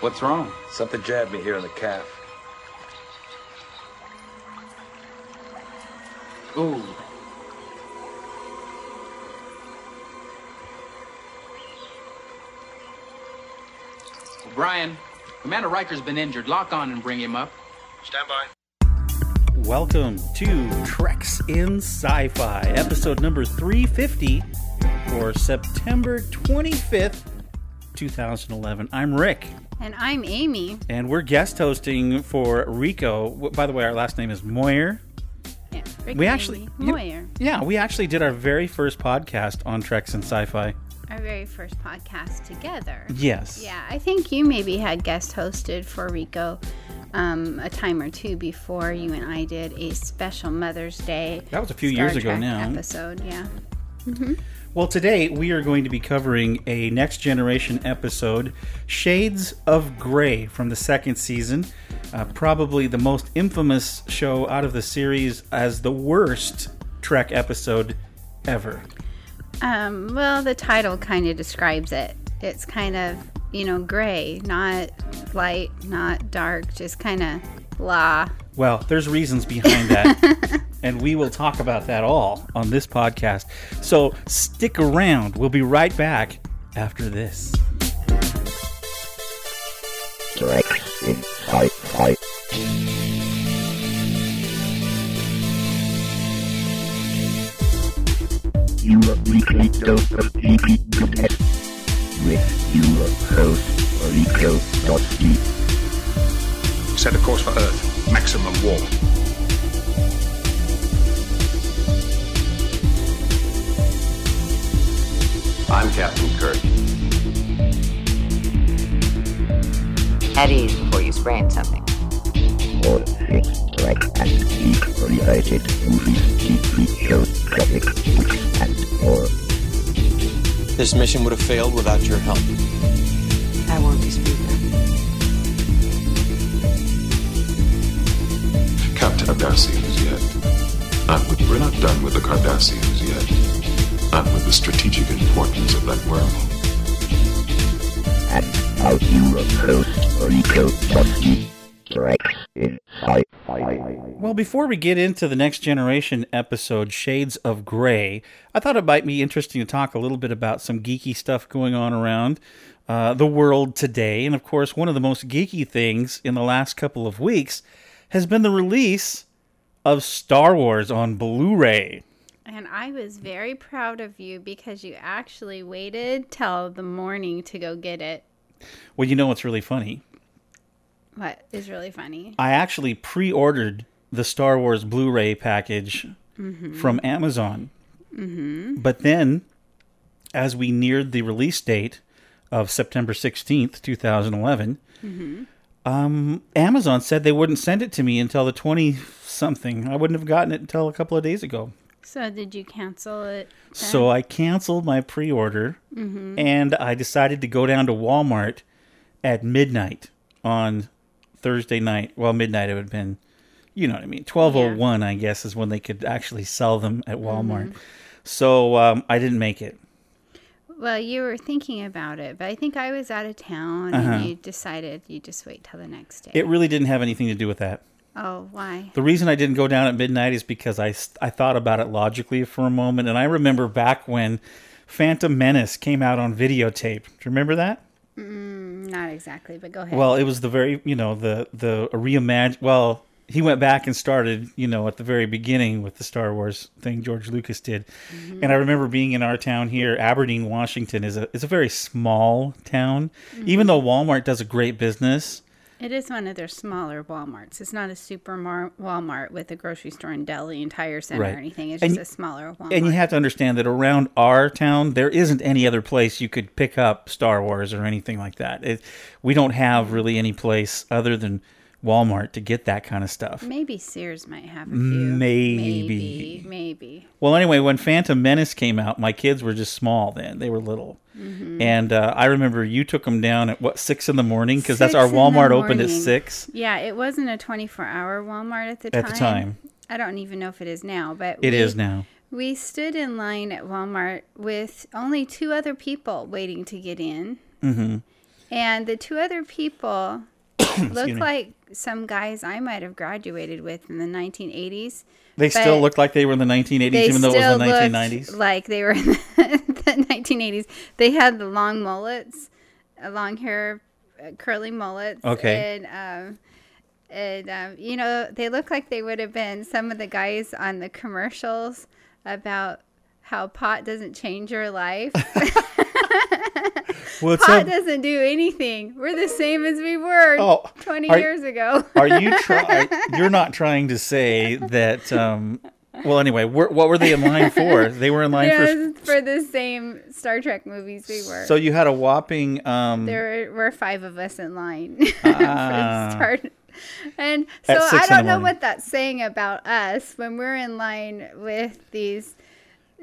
What's wrong? Something jabbed me here in the calf. Ooh. Brian, Commander Riker's been injured. Lock on and bring him up. Stand by. Welcome to Treks in Sci Fi, episode number 350 for September 25th, 2011. I'm Rick, And I'm Amy. and we're guest hosting for Rico. By the way, our last name is Moyer. Yeah, Rick We actually. Amy Moyer. yeah, we actually did our very first podcast on Treks and Sci Fi. Our very first podcast together. Yes. Yeah, I think you maybe had guest hosted for Rico um, a time or two before you and I did a special Mother's Day. That was a few Star years ago now. Episode, yeah. Well, today we are going to be covering a next generation episode, Shades of Grey from the second season. Uh, probably the most infamous show out of the series as the worst Trek episode ever. Um, well, the title kind of describes it. It's kind of, you know, gray, not light, not dark, just kind of blah. Well, there's reasons behind that, and we will talk about that all on this podcast. So stick around. We'll be right back after this. Treks in Your weekly dose of geeky goodness with your host, Rico Dusty. Set a course for Earth. Maximum warp. I'm Captain Kirk. At ease before you sprain something. For six Trek and geek-related movies, TV shows, comics, and more. This mission would have failed without your help. I won't dispute that. Captain Cardassians yet. Not with, we're not done with the Cardassians yet. Not with the strategic importance of that world. And now your host, Rico Dusty. Treks in Sci-Fi. Well, before we get into the next generation episode, Shades of Grey, I thought it might be interesting to talk a little bit about some geeky stuff going on around uh, the world today. And of course, one of the most geeky things in the last couple of weeks has been the release of Star Wars on Blu ray. And I was very proud of you because you actually waited till the morning to go get it. Well, you know what's really funny? What is really funny? I actually pre ordered the Star Wars Blu ray package from Amazon. Mm-hmm. But then, as we neared the release date of September 16th, 2011, um, Amazon said they wouldn't send it to me until the 20 something. I wouldn't have gotten it until a couple of days ago. So did you cancel it? then? So I canceled my pre order and I decided to go down to Walmart at midnight on Thursday night. Well, midnight it would have been, you know what I mean. 1201, I guess, is when they could actually sell them at Walmart. So um, I didn't make it. Well, you were thinking about it, but I think I was out of town Uh-huh. and you decided you just wait till the next day. It really didn't have anything to do with that. oh, why? The reason I didn't go down at midnight is because I, I thought about it logically for a moment. And I remember back when Phantom Menace came out on videotape. Do you remember that? Not exactly, but go ahead. Well, it was the very, you know, the the reimagine. Well, he went back and started, you know, at the very beginning with the Star Wars thing George Lucas did. Mm-hmm. And I remember being in our town here, Aberdeen, Washington is a is a very small town. Mm-hmm. Even though Walmart does a great business, it is one of their smaller Walmarts. It's not a super mar- Walmart with a grocery store and deli and tire center Right. or anything. It's And just a smaller Walmart. and you have to understand that around our town there isn't any other place you could pick up Star Wars or anything like that. It, we don't have mm-hmm. really any place other than Walmart to get that kind of stuff. Maybe Sears might have a few. Maybe. Maybe. Maybe. Well, anyway, when Phantom Menace came out, my kids were just small then; they were little, Mm-hmm. and uh, I remember you took them down at what six in the morning because that's our Walmart opened at six Yeah, it wasn't a 24 hour Walmart at the time. at the time. I don't even know if it is now, but It we, is now. We stood in line at Walmart with only two other people waiting to get in. hmm And the two other people look me. like some guys I might have graduated with in the 1980s. They still looked like they were in the 1980s, even though it was the 1990s. like they were in the, the 1980s. They had the long mullets, uh, long hair, uh, curly mullets. Okay. And, um, and um, you know, they look like they would have been some of the guys on the commercials about how pot doesn't change your life. What's pot up? doesn't do anything. We're the same as we were Oh, 20 are- years ago. Are you trying? You're not trying to say that. Um, well, anyway, wh- what were they in line for? They were in line for. for the same Star Trek movies we were. So you had a whopping. Um, there were five of us in line for start. And so I six in the don't know what that's saying about us when we're in line with these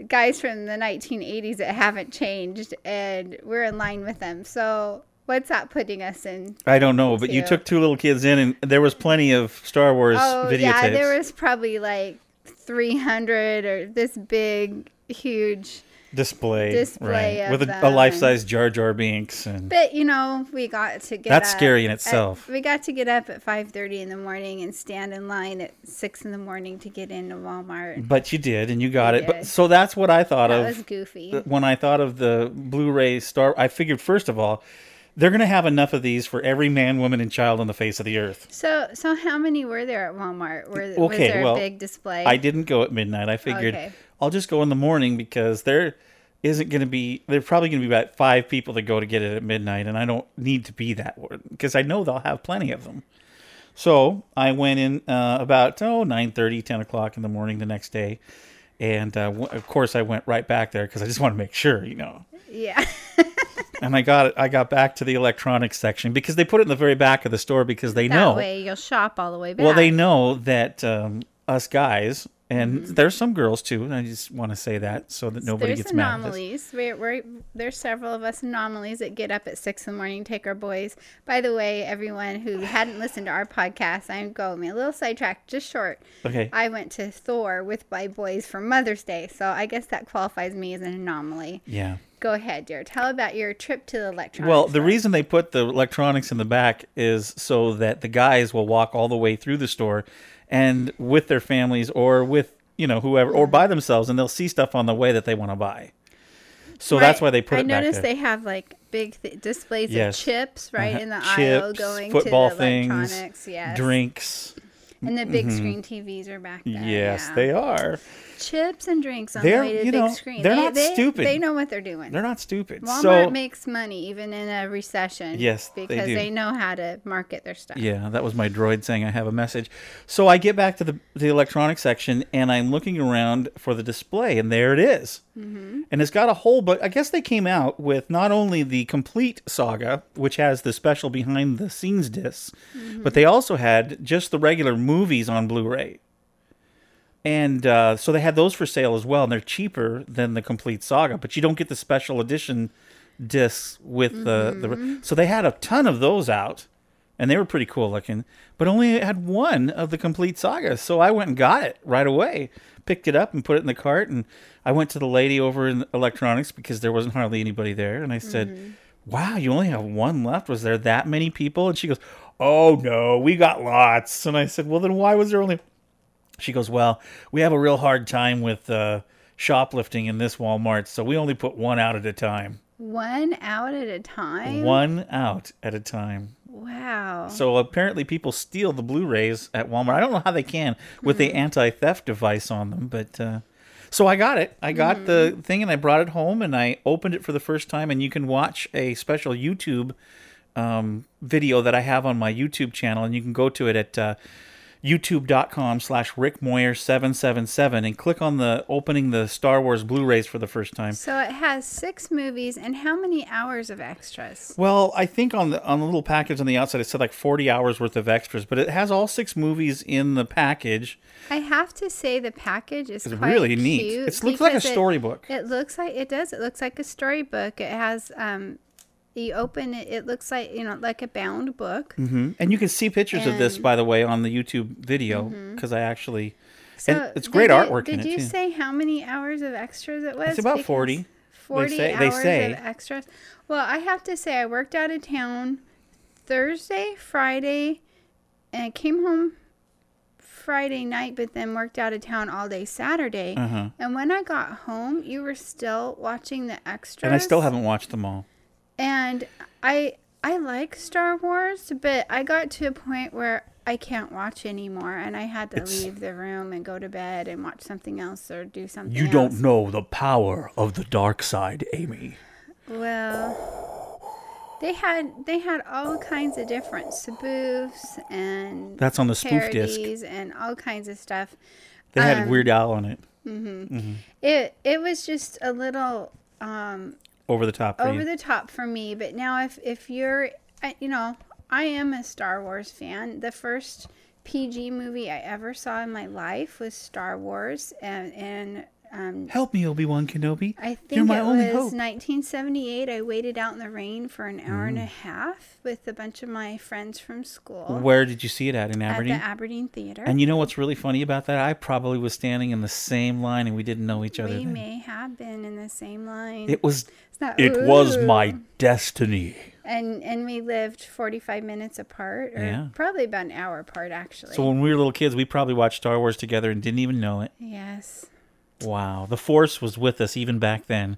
guys from the 1980s that haven't changed and we're in line with them. So what's that putting us in? I don't know, but you took two little kids in, and there was plenty of Star Wars Oh, videotapes. yeah, there was probably like 300 or this big, huge. Display, display right, with a, a life-size Jar Jar Binks, and But you know, we got to get That's up scary in at- itself. we got to get up at five thirty in the morning and stand in line at six in the morning to get into Walmart. but you did, and you got We it. But so that's what I thought of. That of was goofy. when I thought of the Blu-ray Star. I figured first of all, they're going to have enough of these for every man, woman, and child on the face of the earth. So, so how many were there at Walmart? Were, was Okay, there well, a big display? I didn't go at midnight. I figured Okay. I'll just go in the morning because there isn't going to be. There's probably going to be about five people that go to get it at midnight, and I don't need to be that one because I know they'll have plenty of them. So I went in uh, about oh 9:30, 10 o'clock in the morning the next day, and uh, w- of course I went right back there because I just want to make sure, you know. Yeah. And I got it. I got back to the electronics section because they put it in the very back of the store because they that know. way you'll shop all the way back. Well, they know that um, us guys, and Mm-hmm. there's some girls too, and I just want to say that so that nobody There's gets mad. anomalies. We're, we're, there's several of us anomalies that get up at six in the morning, take our boys. By the way, everyone who hadn't listened to our podcast, I'm going a little sidetracked, just short. Okay. I went to Thor with my boys for Mother's Day, so I guess that qualifies me as an anomaly. Yeah. Go ahead, dear. Tell about your trip to the electronics. Well, the store. reason they put the electronics in the back is so that the guys will walk all the way through the store and with their families or with, you know, whoever or Mm-hmm. by themselves and they'll see stuff on the way that they want to buy. So that's why they put I it noticed they have like big th- displays Yes. of chips right Uh-huh. in the aisle going football to the things, electronics. Yes. drinks. And the big screen TVs are back there. Yes, yeah. they are. Chips and drinks on They're- the way to you big know, screen. they're they, not they- stupid. They know what they're doing. They're not stupid. Walmart so makes money even in a recession. Yes, they because do. they know how to market their stuff. Yeah, that was my droid saying I have a message. So I get back to the the electronics section and I'm looking around for the display, and there it is. Mm-hmm. And it's got a whole, but I guess they came out with not only the complete saga, which has the special behind the scenes discs, Mm-hmm. but they also had just the regular movies on Blu-ray. And uh, so they had those for sale as well, and they're cheaper than the complete saga, but you don't get the special edition discs with the, Mm-hmm. the. So they had a ton of those out, and they were pretty cool looking, but only had one of the complete saga. So I went and got it right away, picked it up and put it in the cart, and I went to the lady over in electronics because there wasn't hardly anybody there, and I said, Mm-hmm. "Wow, you only have one left? Was there that many people?" And she goes, "Oh no, we got lots." And I said, "Well, then why was there only?" She goes, Well, we have a real hard time with uh, shoplifting in this Walmart, so we only put one out at a time. One out at a time. One out at a time. Wow. So apparently people steal the Blu-rays at Walmart. I don't know how they can with the anti-theft device on them, but uh, so I got it. I got the thing and I brought it home and I opened it for the first time and you can watch a special YouTube um, video that I have on my YouTube channel and you can go to it at uh, youtube.com slash rickmoyer777 and click on the opening the Star Wars Blu-rays for the first time. so it has six movies and how many hours of extras? Well, I think on the on the little package on the outside it said like 40 hours worth of extras, but it has all six movies in the package. I have to say the package is It's really neat. It looks like a because it- storybook. It, looks like it does. It looks like a storybook. It has um, you open it. It looks like you know like a bound book. hmm And you can see pictures of this by the way on the YouTube video because I actually So and it's great you- artwork Did you too. say how many hours of extras it was? It's about Because 40. 40 say- they hours say. of extras. Well, I have to say, I worked out of town Thursday, Friday, and I came home Friday night, but then worked out of town all day Saturday. Uh-huh. And when I got home, you were still watching the extras. And I still haven't watched them all. And I I like Star Wars, but I got to a point where I can't watch anymore, and I had to It's- leave the room and go to bed and watch something else or do something. You else. don't know the power of the dark side, Amy. Well, they had they had all kinds of different spoofs and That's on the spoof disc. and all kinds of stuff. They had Um, Weird Al on it. It it was just a little um, Over the top for over you. the top for me. But now, if if you're, I- you know, I am a Star Wars fan. The first PG movie I ever saw in my life was Star Wars, and and um, Help me, Obi Wan Kenobi. I You're think my it only was hope. 1978. I waited out in the rain for an hour Mm. and a half with a bunch of my friends from school Where did you see it at in Aberdeen? at the Aberdeen Theater. and you know what's really funny about that? I probably was standing in the same line and we didn't know each other. we then. may have been in the same line. It was It's not, it was my destiny. and and we lived 45 minutes apart, or Yeah. probably about an hour apart, actually. So when we were little kids, we probably watched Star Wars together and didn't even know it. yes. Wow, the Force was with us even back then.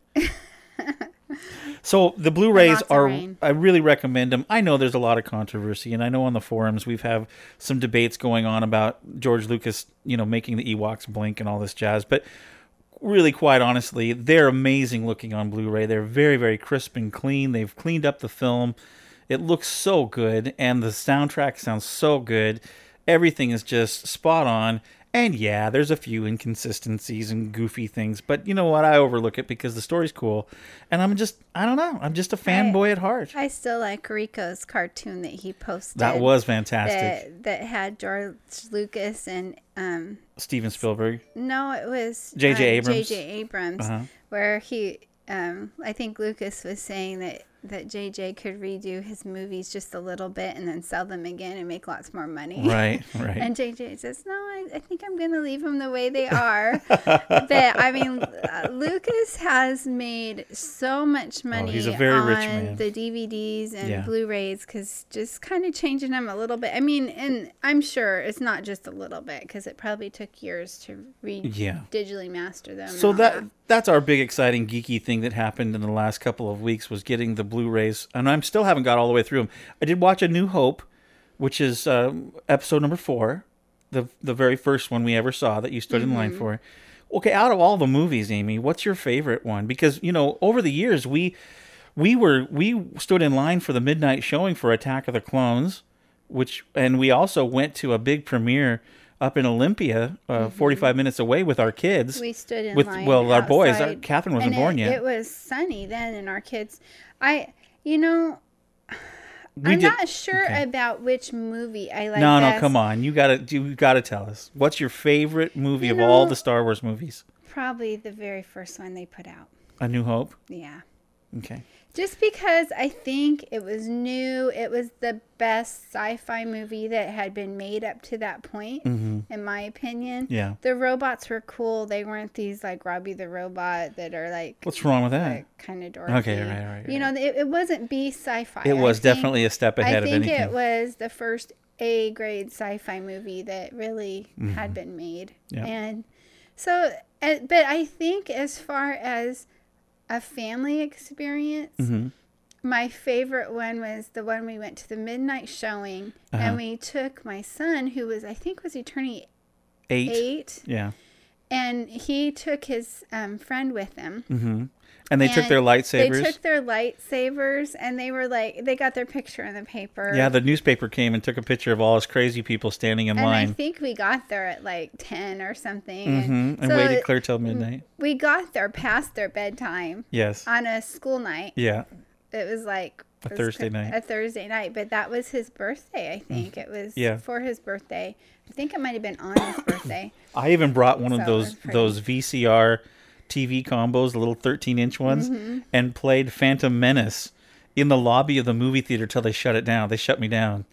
so the Blu-rays are I really recommend them. I know there's a lot of controversy, and I know on the forums we've have some debates going on about George Lucas, you know, making the Ewoks blink and all this jazz. But really, quite honestly, they're amazing looking on Blu-ray. They're very, very crisp and clean. They've cleaned up the film. It looks so good, and the soundtrack sounds so good. Everything is just spot on. And yeah, there's a few inconsistencies and goofy things, but you know what? I overlook it because the story's cool, and I'm just I don't know. I'm just a fanboy at heart. I still like Rico's cartoon that he posted. That was fantastic. that, that had George Lucas and um Steven Spielberg. no, it was J.J. um, Abrams? J.J. Abrams, Uh-huh. where he um I think Lucas was saying that that J.J. could redo his movies just a little bit and then sell them again and make lots more money. Right, right. And JJ says, "No, I, I think I'm going to leave them the way they are." but I mean, uh, Lucas has made so much money Oh, he's a very on rich man. the DVDs and Yeah. Blu-rays because just kind of changing them a little bit. I mean, and I'm sure it's not just a little bit because it probably took years to re Yeah. digitally master them. So all that that's our big exciting geeky thing that happened in the last couple of weeks was getting the Blu-rays, and I'm still haven't got all the way through them. I did watch A New Hope, which is um, episode number four, the the very first one we ever saw that you stood in line for. Okay, out of all the movies, Amy, what's your favorite one? Because you know, over the years we we were we stood in line for the midnight showing for Attack of the Clones, which and we also went to a big premiere up in Olympia, uh, 45 minutes away with our kids. We stood in with line. well, our boys. Our, Catherine wasn't and born it, yet. It was sunny then, and our kids. I, you know, We I'm did- not sure okay. about which movie I like. no, no, best. come on. You gotta, you gotta tell us. What's your favorite movie You of all the Star Wars movies? Probably the very first one they put out. A New Hope. Yeah. Okay. Just because I think it was new, it was the best sci-fi movie that had been made up to that point, in my opinion. Mm-hmm. Yeah. The robots were cool. They weren't these like Robbie the robot that are like What's wrong with that? like kind of dorky. Okay, right, right, You know, it, it wasn't B sci-fi. It was think- definitely a step ahead I of think anything. it was the first A grade sci-fi movie that really had been made, Mm-hmm. Yeah. and so, but I think as far as a family experience, Mm-hmm. my favorite one was the one we went to the midnight showing, Uh-huh. and we took my son, who was I think was he turning Eight. eight, Yeah. and he took his um, friend with him. Mm-hmm. And they took their lightsabers. They took their lightsabers and they were like, they got their picture in the paper. yeah, the newspaper came and took a picture of all us crazy people standing in line. and I think we got there at like 10 or something. hmm And so waited clear till midnight. We got there past their bedtime Yes. on a school night. Yeah. It was like A was Thursday night. A Thursday night, but that was his birthday, I think. It was Yeah. for his birthday. I think it might have been on his birthday. I even brought one So of those those VCR TV combos, the little 13 inch ones, Mm-hmm. and played Phantom Menace in the lobby of the movie theater till they shut it down. They shut me down.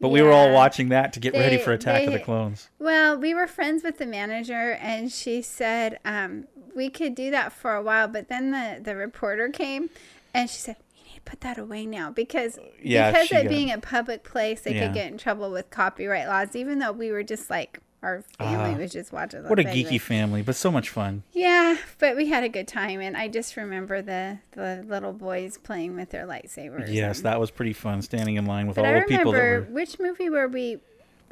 But we were all watching that to get ready for Attack of the Clones. Well, we were friends with the manager, and she said um, we could do that for a while. But then the, the reporter came, and she said, "You need to put that away now because Yeah, because she it being a public place, they Yeah. could get in trouble with copyright laws. Even though we were just like our family Ah, was just watching. What a geeky family, but so much fun. Yeah, but we had a good time, and I just remember the the little boys playing with their lightsabers. Yes, and- that was pretty fun. Standing in line with But all I the people that remember were. which movie were we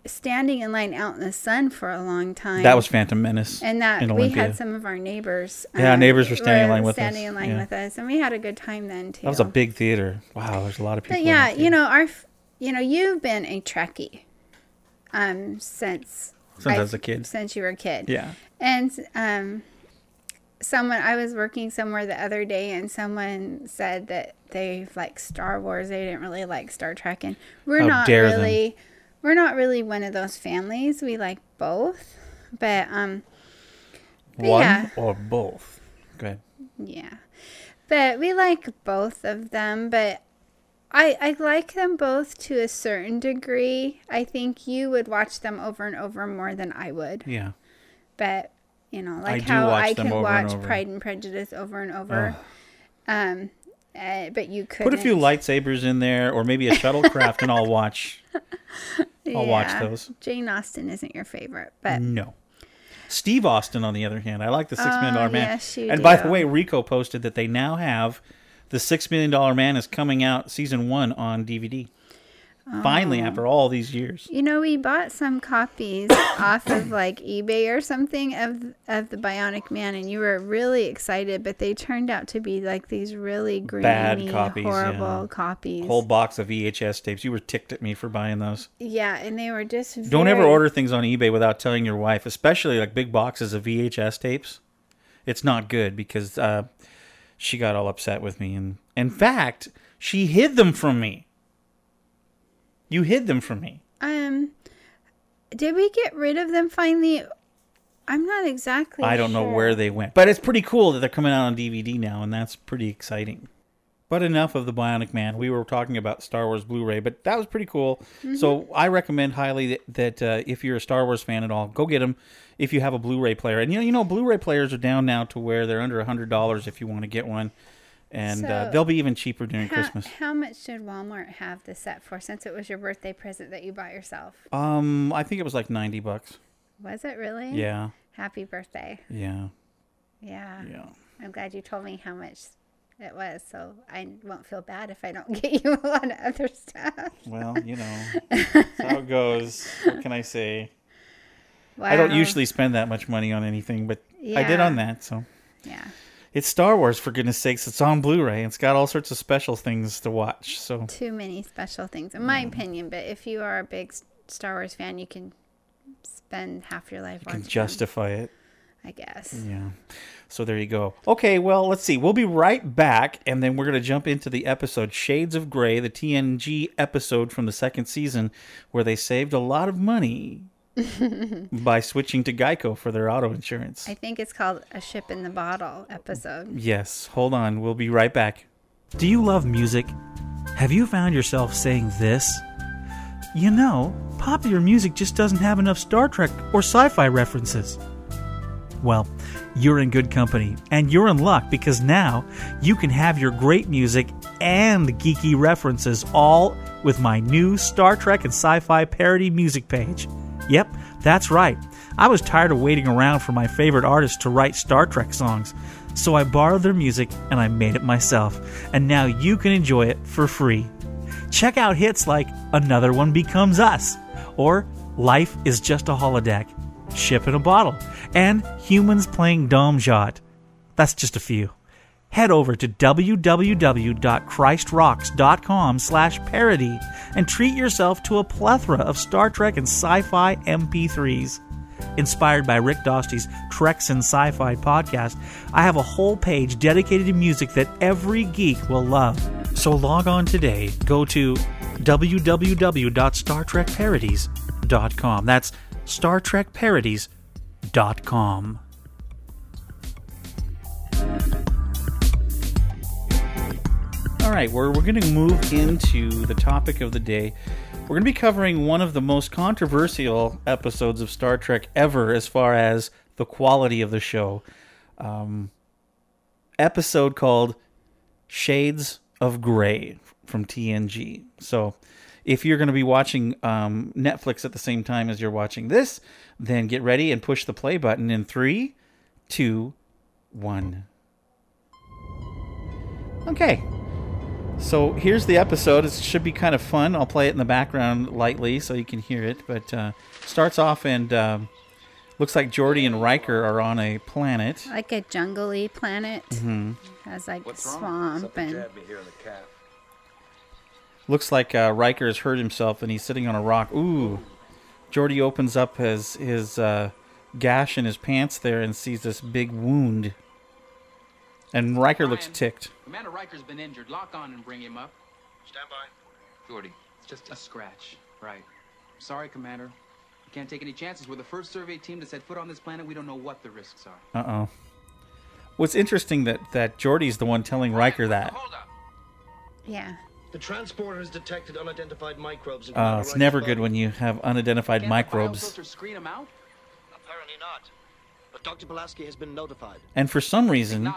standing in line out in the sun for a long time? That was Phantom Menace. and that we had some of our neighbors. Yeah, neighbors were standing in line with standing us, in line yeah. with us, and we had a good time then too. That was a big theater. Wow, there's a lot of people. But yeah, you know, our, you know, you've been a Trekkie, um, since Since I I- was a kid. Since you were a kid. Yeah. And um, someone I was working somewhere the other day, and someone said that they like Star Wars. They didn't really like Star Trek, and we're How not dare them. really, we're not really one of those families. We like both, but um, but One yeah. or both. Good. yeah, but we like both of them, but. I, I like them both to a certain degree. I think you would watch them over and over more than I would. Yeah. but you know, like do how watch I can over and watch. Pride and Prejudice over and over. Um, uh, but you could Put a few lightsabers in there, or maybe a shuttlecraft, and I'll watch. I'll watch those. Jane Austen isn't your favorite, but No. Steve Austin, on the other hand, I like the Six Oh, Dollar Man. yes, you and by the way, Rico posted that they now have the Six Million Dollar Man is coming out season one on DVD. Finally, Oh. after all these years. you know, we bought some copies off of like eBay or something of of the Bionic Man, and you were really excited, but they turned out to be like these really grainy, copies, horrible yeah. copies. Whole box of VHS tapes. You were ticked at me for buying those. yeah, and they were just Don't ever order things on eBay without telling your wife, especially like big boxes of VHS tapes. It's not good because uh, she got all upset with me, and in fact, she hid them from me. You hid them from me. Um, did we get rid of them finally? I'm not exactly. I don't know where they went, but it's pretty cool that they're coming out on DVD now, and that's pretty exciting. But enough of the Bionic Man. We were talking about Star Wars Blu-ray, but that was pretty cool. Mm-hmm. So I recommend highly that, that uh, if you're a Star Wars fan at all, go get them. If you have a Blu-ray player, and you know, you know, Blu-ray players are down now to where they're under a hundred dollars if you want to get one, and uh, they'll be even cheaper during How, Christmas. how much did Walmart have the set for? Since it was your birthday present that you bought yourself, Um, I think it was like ninety bucks. was it really? Yeah, Happy birthday! yeah, Yeah. yeah. I'm glad you told me how much it was, so I won't feel bad if I don't get you a lot of other stuff. Well, you know, how it goes. What can I say? I don't usually spend that much money on anything, but I did on that. So Yeah. it's Star Wars for goodness sakes. It's on Blu-ray. It's got all sorts of special things to watch. So Too many special things, in my opinion. But if you are a big Star Wars fan, you can spend half your life you watching. can them, justify it. I guess. Yeah. So there you go. Okay, well, let's see. We'll be right back, and then we're going to jump into the episode Shades of Grey, the TNG episode from the second season, where they saved a lot of money by switching to Geico for their auto insurance. I think it's called a ship in the bottle episode. Yes, hold on. We'll be right back. Do you love music? Have you found yourself saying this? You know, popular music just doesn't have enough Star Trek or sci fi references. Well, you're in good company, and you're in luck because now you can have your great music and geeky references all with my new Star Trek and sci fi parody music page. Yep, that's right. I was tired of waiting around for my favorite artists to write Star Trek songs, so I borrowed their music and I made it myself, and now you can enjoy it for free. Check out hits like Another One Becomes Us, or Life is Just a Holodeck, Ship in a Bottle, and Humans Playing Dom Jot. That's just a few. Head over to www.christrocks.com slash parody and treat yourself to a plethora of Star Trek and sci-fi MP3s. Inspired by Rick Dosty's Treks and Sci-Fi podcast, I have a whole page dedicated to music that every geek will love. So log on today. Go to www.startrekparodies.com. That's StarTrekParodies.com. All right, we're, we're going to move into the topic of the day. We're We're going to be covering one of the most controversial episodes of Star Trek ever as far as the quality of the show. Um, episode called Shades of Grey from TNG. So, if you're going to be watching um, Netflix at the same time as you're watching this, then get ready and push the play button in three, two, one. Okay. So here's the episode. It should be kind of fun. I'll play it in the background lightly so you can hear it. But uh, starts off and um looks like Geordi and Riker are on a planet. Like a jungly planet. Mhm. Has like What's wrong? swamp Something and Looks like uh, Riker has hurt himself and he's sitting on a rock. Ooh. Geordi opens up his his uh, gash in his pants there and sees this big wound. And Riker looks ticked. Commander Riker's been injured. Lock on and bring him up. Stand by. Geordi, it's just a scratch. Right. Sorry, Commander. We can't take any chances. We're the first survey team to set foot on this planet. We don't know what the risks are. Uh oh. What's interesting that that Geordi's the one telling Riker that. Hold up. yeah. The transporter has detected unidentified microbes. in Uh, it's Riker's never body. good when you have unidentified Can't microbes. The screen them out? Apparently not. But Dr. Pulaski has been notified. And for some reason,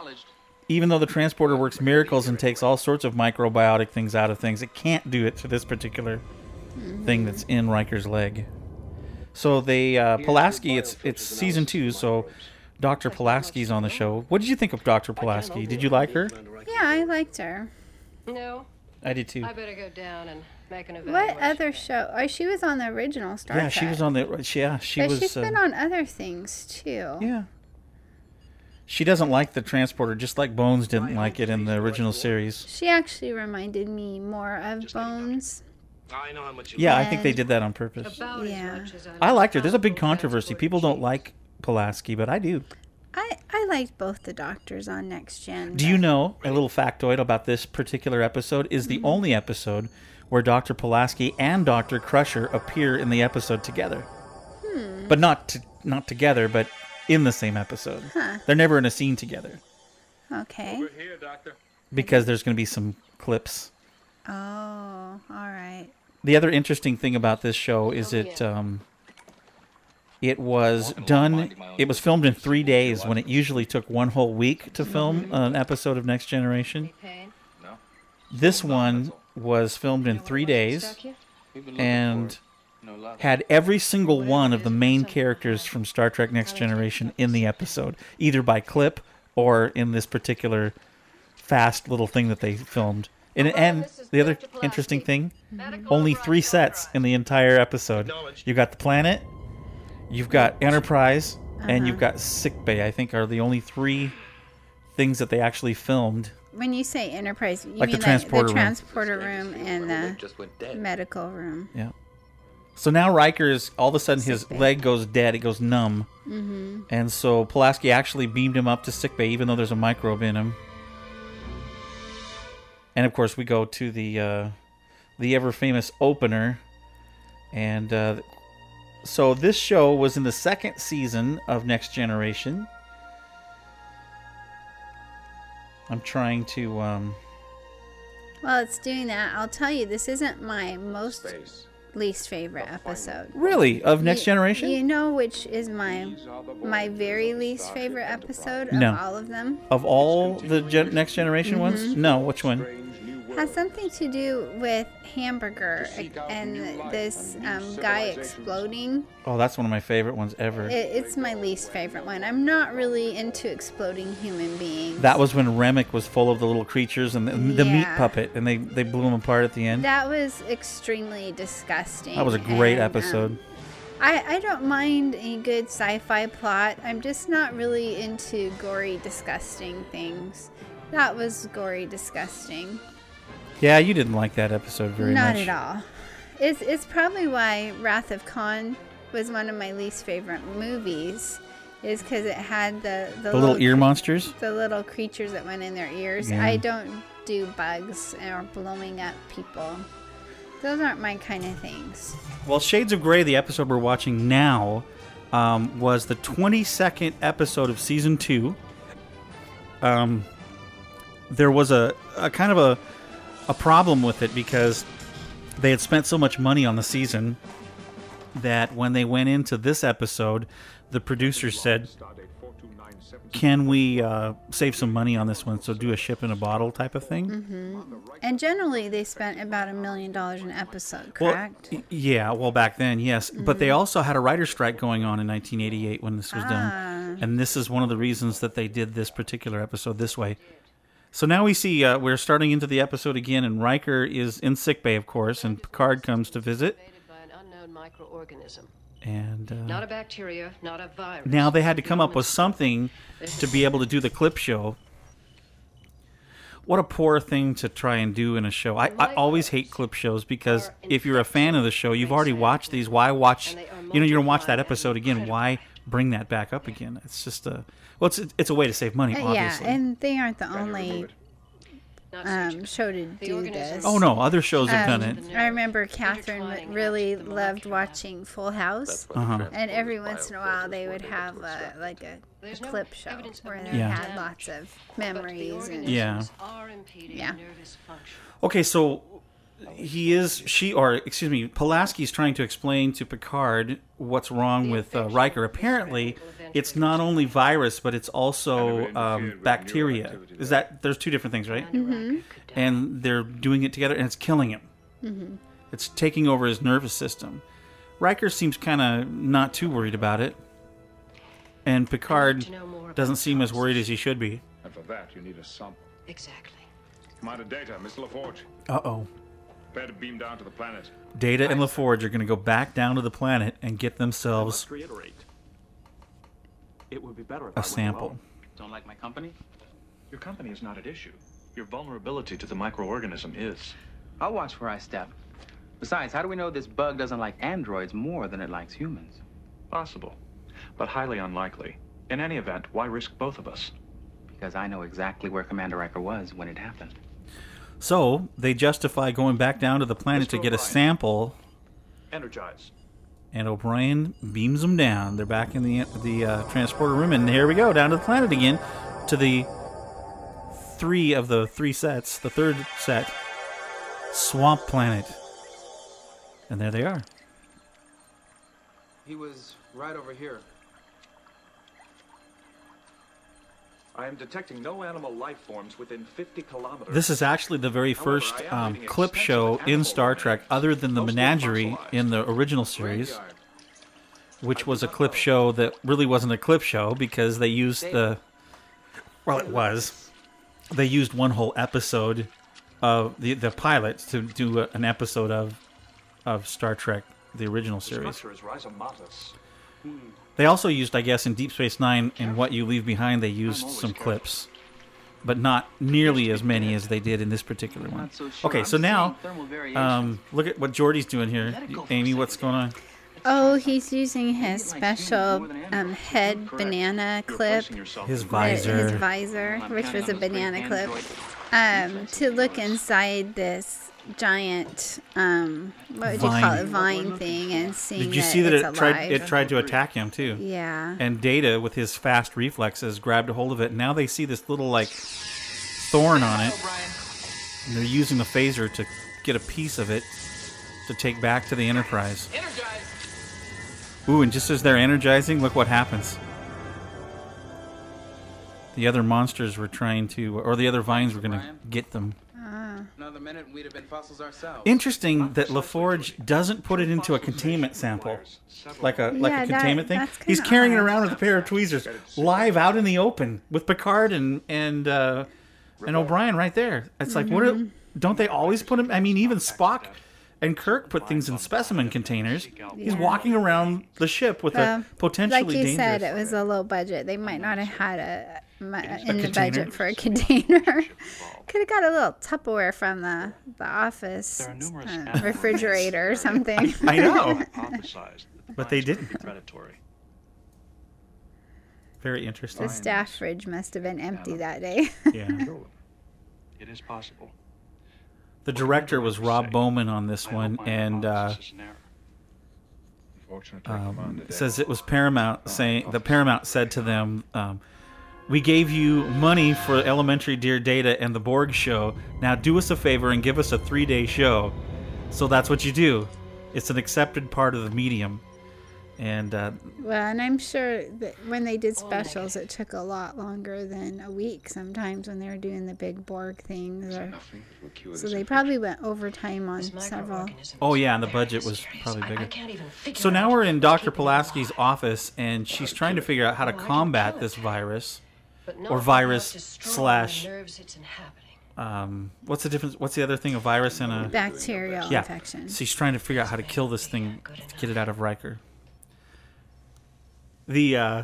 even though the transporter works miracles and takes all sorts of microbiotic things out of things, it can't do it to this particular thing that's in Riker's leg. So they uh, Pulaski, it's it's season two, so Dr. Pulaski's on the show. What did you think of Dr. Pulaski? Did you like her? Yeah, I liked her. No, I did too. I better go down and make an event. What other show? Oh, she was on the original Star Yeah, Trek. she was on the. Yeah, she but was. she's uh, been on other things too. Yeah. She doesn't like the transporter, just like Bones didn't like it in the original series. She actually reminded me more of Bones. I know how much you Yeah, I think they did that on purpose. About Yeah. as much as I liked her. There's a big controversy. People don't like Pulaski, but I do. I I liked both the doctors on Next Gen. Do you know a little factoid about this particular episode? Is the only episode where Dr. Pulaski and Dr. Crusher appear in the episode together, but not to, not together, but in the same episode. Huh. They're never in a scene together Okay. We're here, Doctor. because there's going to be some clips. Oh, all right. The other interesting thing about this show is it um, it was done. It was filmed in three days when it usually took one whole week to film an episode of Next Generation. This one was filmed in three days Stuck you? We've been looking and for it. No luck. had every single one of the main characters from Star Trek Next Generation in the episode, either by clip or in this particular fast little thing that they filmed. And, and the other interesting thing, only three sets in the entire episode. You've got the planet, you've got Enterprise, and you've got Sick Bay. I think are the only three things that they actually filmed. When you say Enterprise, you Like the mean transporter the, room. transporter room and the Just went dead. medical room. Yeah. So now Riker is all of a sudden his Sick bay. leg goes dead. It goes numb. Mm-hmm. And so Pulaski actually beamed him up to sick bay, even though there's a microbe in him. And of course, we go to the uh, the ever famous opener. And uh, so this show was in the second season of Next Generation. I'm trying to. Um, Well, it's doing that. I'll tell you, this isn't my most Space. least favorite episode. really of Next You- Generation. You know which is my my very least favorite episode of No. all of them? of all the gen- Next Generation ones, Mm-hmm. no. Which one? Has something to do with hamburger and this um, guy exploding. Oh, that's one of my favorite ones ever. It, it's my least favorite one. I'm not really into exploding human beings. That was when Remmick was full of the little creatures and the, the meat puppet, and they, they blew him apart at the end. That was extremely disgusting. That was a great and, um, episode. I, I don't mind a good sci fi plot. I'm just not really into gory, disgusting things. That was gory, disgusting. Yeah, you didn't like that episode very not much. Not at all. It's, it's probably why Wrath of Khan was one of my least favorite movies, is because it had the, the, The little ear monsters. the little creatures that went in their ears. Yeah. I don't do bugs or blowing up people. Those aren't my kind of things. Well, Shades of Grey, the episode we're watching now, um, was the 22nd episode of season two. Um, there was a, a kind of a, a problem with it because they had spent so much money on the season that when they went into this episode, the producers said, "Can we uh, save some money on this one? So do a ship in a bottle type of thing." hmm And generally, they spent about a million dollars an episode, correct? y- yeah, well, back then, yes. But they Mhm. also had a writer's strike going on in 1988 when this was Ah. done. And this is one of the reasons that they did this particular episode this way. So now we see uh, we're starting into the episode again, and Riker is in sickbay, of course, and Picard comes to visit. By an unknown microorganism. And uh, Not a bacteria, not a virus. now they had to come up with something to be able to do the clip show. What a poor thing to try and do in a show. I, I always hate clip shows because if you're a fan of the show, you've already watched these. Why watch? You know, you're gonna watch that episode again. Why bring that back up again? It's just a well, it's it's a way to save money, Uh, yeah, obviously. and they aren't the only um, show to do this. Oh, no, other shows have done Um, it. I remember Catherine really loved watching Full House, Uh-huh. and every once in a while they would have a, like a, a clip show where they Yeah. had lots of memories and Yeah. yeah. Okay, so he is she or excuse me, Pulaski's trying to explain to Picard what's wrong with uh, Riker. Apparently, it's not only virus, but it's also um, bacteria. Is that there's two different things, right? Mhm. And they're doing it together, and it's killing him. Mhm. It's taking over his nervous system. Riker seems kind of not too worried about it, and Picard doesn't seem as worried as he should be. And for that, you need a sample. Exactly. Commander Data, Mr. LaForge. Uh oh. Prepare to beam down to the planet. Data and LaForge are going to go back down to the planet and get themselves reiterate. It would be better if a I sample. alone. Don't like my company? Your company is not at issue. Your vulnerability to the microorganism is. I'll watch where I step. Besides, how do we know this bug doesn't like androids more than it likes humans? Possible, but highly unlikely. In any event, why risk both of us? Because I know exactly where Commander Riker was when it happened. So they justify going back down to the planet to get a sample, Energize. And O'Brien beams them down. They're back in the the uh, transporter room, and here we go down to the planet again, to the three of the three sets, the third set, Swamp Planet, and there they are. He was right over here. I am detecting no animal life forms within 50 kilometers. This is actually the very first um, clip show in Star Trek, other than the Menagerie in the original series, which was a clip show that really wasn't a clip show because they used the. Well, it was. They used one whole episode of the the pilot to do a, an episode of of Star Trek, the original The series. rhizomatous. They also used, I guess, in Deep Space Nine and What You Leave Behind, they used some clips, but not nearly as many as they did in this particular one. so sure. Okay, I'm so now, seeing thermal variations. um, look at what Geordi's doing here. Amy, what's going on? Oh, he's using his special um, head banana clip. His visor. His visor, which was a banana clip, um, to look inside this giant, um, what would you call it, vine thing, and seeing Did you that see that it's it tried? alive. It tried to attack him too. Yeah. And Data, with his fast reflexes, grabbed a hold of it. Now they see this little like thorn on it. And they're using the phaser to get a piece of it to take back to the Enterprise. Ooh, and just as they're energizing, look what happens. The other monsters were trying to, or the other vines were going to get them. Another minute, we'd have been fossils ourselves. Interesting that LaForge doesn't put it into a containment sample, like a like Yeah, a that- containment thing. He's kinda carrying it around with a pair of tweezers, live out in the open with Picard and and uh, and O'Brien right there. It's like, what? Are, Mhm. don't they always put him? I mean, even Spock and Kirk put things in specimen containers. He's Yeah. walking around the ship with Well, a potentially dangerous. like you dangerous. said, it was a low budget. They might not have had a, mu- in the budget for a container. Could have got a little Tupperware from the the office uh, refrigerator or something. I know. But they didn't. Predatory. Very interesting. the staff fridge must have been empty that day. Yeah. It is possible. The director was Rob Bowman on this one, and uh, um, says it was Paramount saying the Paramount said to them, um, "We gave you money for Elementary Dear Data and the Borg show. Now do us a favor and give us a three-day show." So that's what you do. It's an accepted part of the medium. And uh, Well, and I'm sure that when they did specials, it took a lot longer than a week sometimes when they were doing the big Borg things. Or, so they probably went overtime on several. oh yeah, and the budget was probably bigger. So now we're in Dr. Pulaski's office, and she's trying to figure out how to combat this virus, or virus slash. Nerves it's inhabiting. Um, what's the difference? What's the other thing? A virus and a Bacterial yeah. infection. So she's trying to figure out how to kill this thing to get it out of Riker. The uh,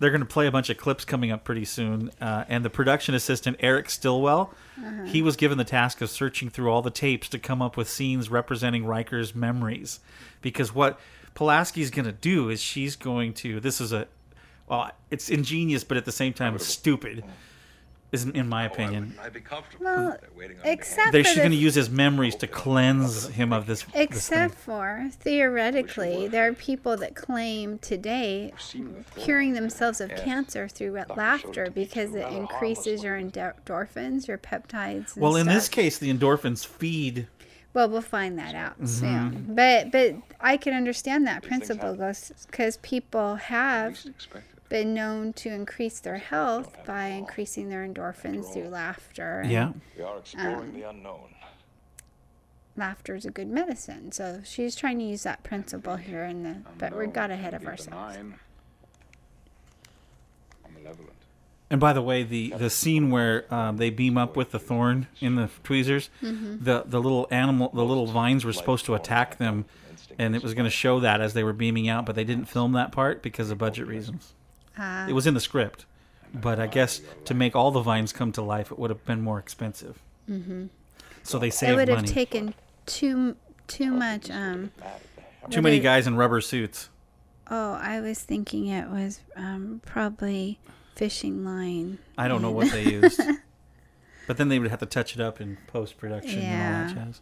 they're going to play a bunch of clips coming up pretty soon, uh, and the production assistant Eric Stillwell, Uh-huh. he was given the task of searching through all the tapes to come up with scenes representing Riker's memories, because what Pulaski's going to do is she's going to this is a well, it's ingenious, but at the same time it's stupid. Isn't in my opinion. I'd be comfortable Well, waiting on except They're, for the going to use his memories to cleanse him of this. this. Except for theoretically, there are people that claim today curing themselves of cancer through laughter because it increases your endorphins, your peptides. And Well, in this case, the endorphins feed. well, we'll find that out Mhm. soon. But but I can understand that principle goes because people have been known to increase their health by increasing their endorphins through laughter. and, Yeah. We are exploring um, the unknown. laughter is a good medicine. So she's trying to use that principle here, in the but we got ahead of ourselves. And by the way, the, the scene where um, they beam up with the thorn in the tweezers, Mhm. the the little animal, the little vines were supposed to attack them, and it was going to show that as they were beaming out, but they didn't film that part because of budget reasons. Ah. It was in the script, but I guess to make all the vines come to life, it would have been more expensive. hmm So they saved money. It would have money. taken too too much. Um, Too many it- guys in rubber suits. Oh, I was thinking it was um, probably fishing line. I don't know what they used. but then they would have to touch it up in post production and all Yeah. that jazz.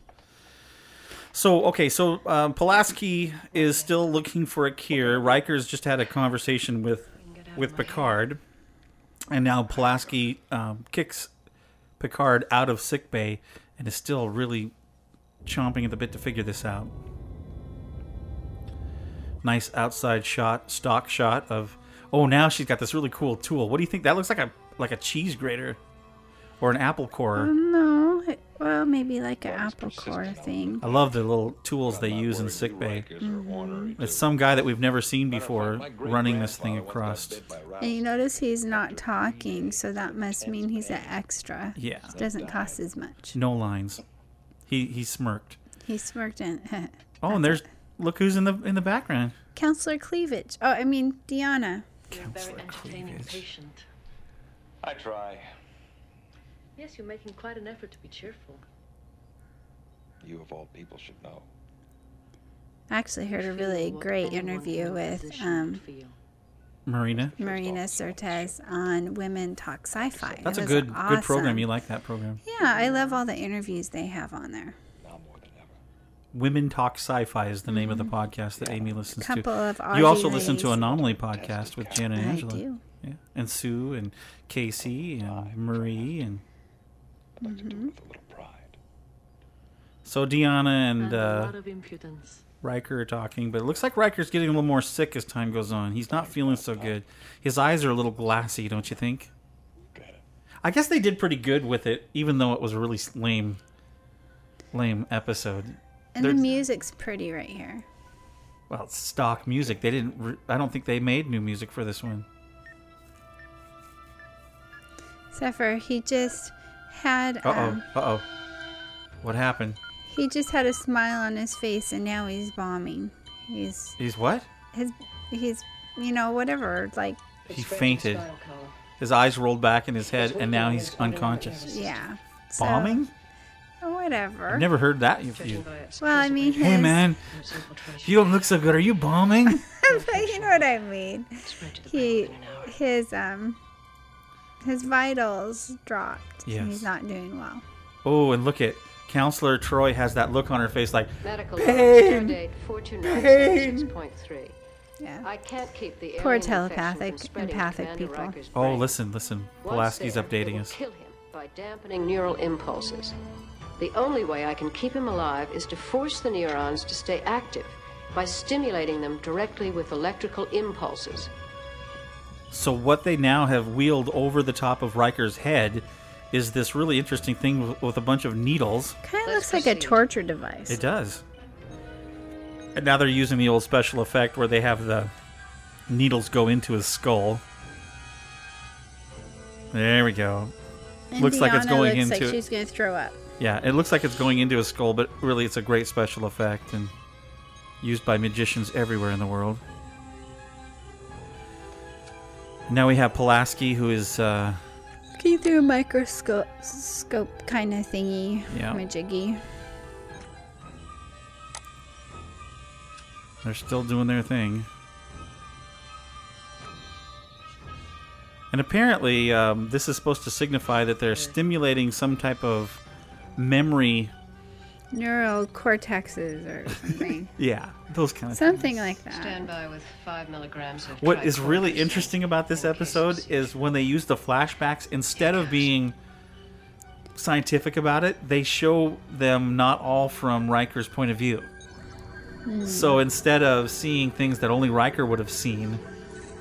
So okay, so um, Pulaski is still looking for a cure. Riker's just had a conversation with with Picard, and now Pulaski um, kicks Picard out of sick bay and is still really chomping at the bit to figure this out. Nice outside shot, stock shot of. Oh, now she's got this really cool tool. What do you think? That looks like a like a cheese grater, or an apple corer. no, well, maybe like an apple core thing. I love the little tools they use in sick bay. Mhm. It's some guy that we've never seen before running this thing across. And you notice he's not talking, so that must mean he's an extra. Yeah. It doesn't cost as much. No lines. He he smirked. He smirked in. Oh, and there's look who's in the in the background. Counselor Cleavage. Oh, I mean, Deanna. You're a very entertaining patient. I try. Yes, you're making quite an effort to be cheerful. You of all people should know. I actually heard a really great interview with um, Marina. Marina Sirtis on Women Talk Sci-Fi. That's a was good good program. You like that program? Yeah, I love all the interviews they have on there. Women Talk Sci-Fi is the name of the podcast that Amy listens Mm-hmm. Couple to. of you also Aussie listen to. Anomaly podcast with Jen and I Angela. do. Yeah, and Sue and Casey and Marie and Mm-hmm. so Deanna and And uh, lot of impudence. Riker are talking, but it looks like Riker's getting a little more sick as time goes on. He's not feeling so good. His eyes are a little glassy, don't you think? I guess they did pretty good with it, even though it was a really lame, lame episode. And They're- the music's pretty right here. well, it's stock music. They didn't. Re- I don't think they made new music for this one. Except for he just had Uh oh. um, Uh oh. What happened? he just had a smile on his face, and now he's bombing. He's He's what? his he's you know whatever like He fainted. His eyes rolled back in his head, and now he's unconscious. yeah so- Bombing? whatever. I've never heard that. You, you- Well, I mean, Hey man, you don't look so good. Are you bombing? but you know what I mean. He his um his vitals dropped. and Yes. He's not doing well. Oh, and look at Counselor Troi has that look on her face like Medical pain. Date Pain. Yeah. I can't keep the Poor telepathic, from spreading to empathic people. Oh, listen, listen. Pulaski's updating us. Kill him by dampening neural impulses. The only way I can keep him alive is to force the neurons to stay active by stimulating them directly with electrical impulses. So what they now have wheeled over the top of Riker's head is this really interesting thing with, with a bunch of needles. Kind of looks like a torture device. It does. And now they're using the old special effect where they have the needles go into his skull. There we go. looks like it's Indiana going looks into like she's going to throw up. Yeah, it looks like it's going into his skull, but really it's a great special effect and used by magicians everywhere in the world. Now we have Pulaski, who is uh, Looking through a microscope scope kind of thingy. Yeah. Majiggy. They're still doing their thing. And apparently, um, this is supposed to signify that they're stimulating some type of memory. Neural cortexes or something. Yeah, those kind of things. something like that. Stand by with five milligrams of What is really interesting about this episode is when they use the flashbacks, instead of being scientific about it, they show them not all from Riker's point of view. Hmm. So instead of seeing things that only Riker would have seen,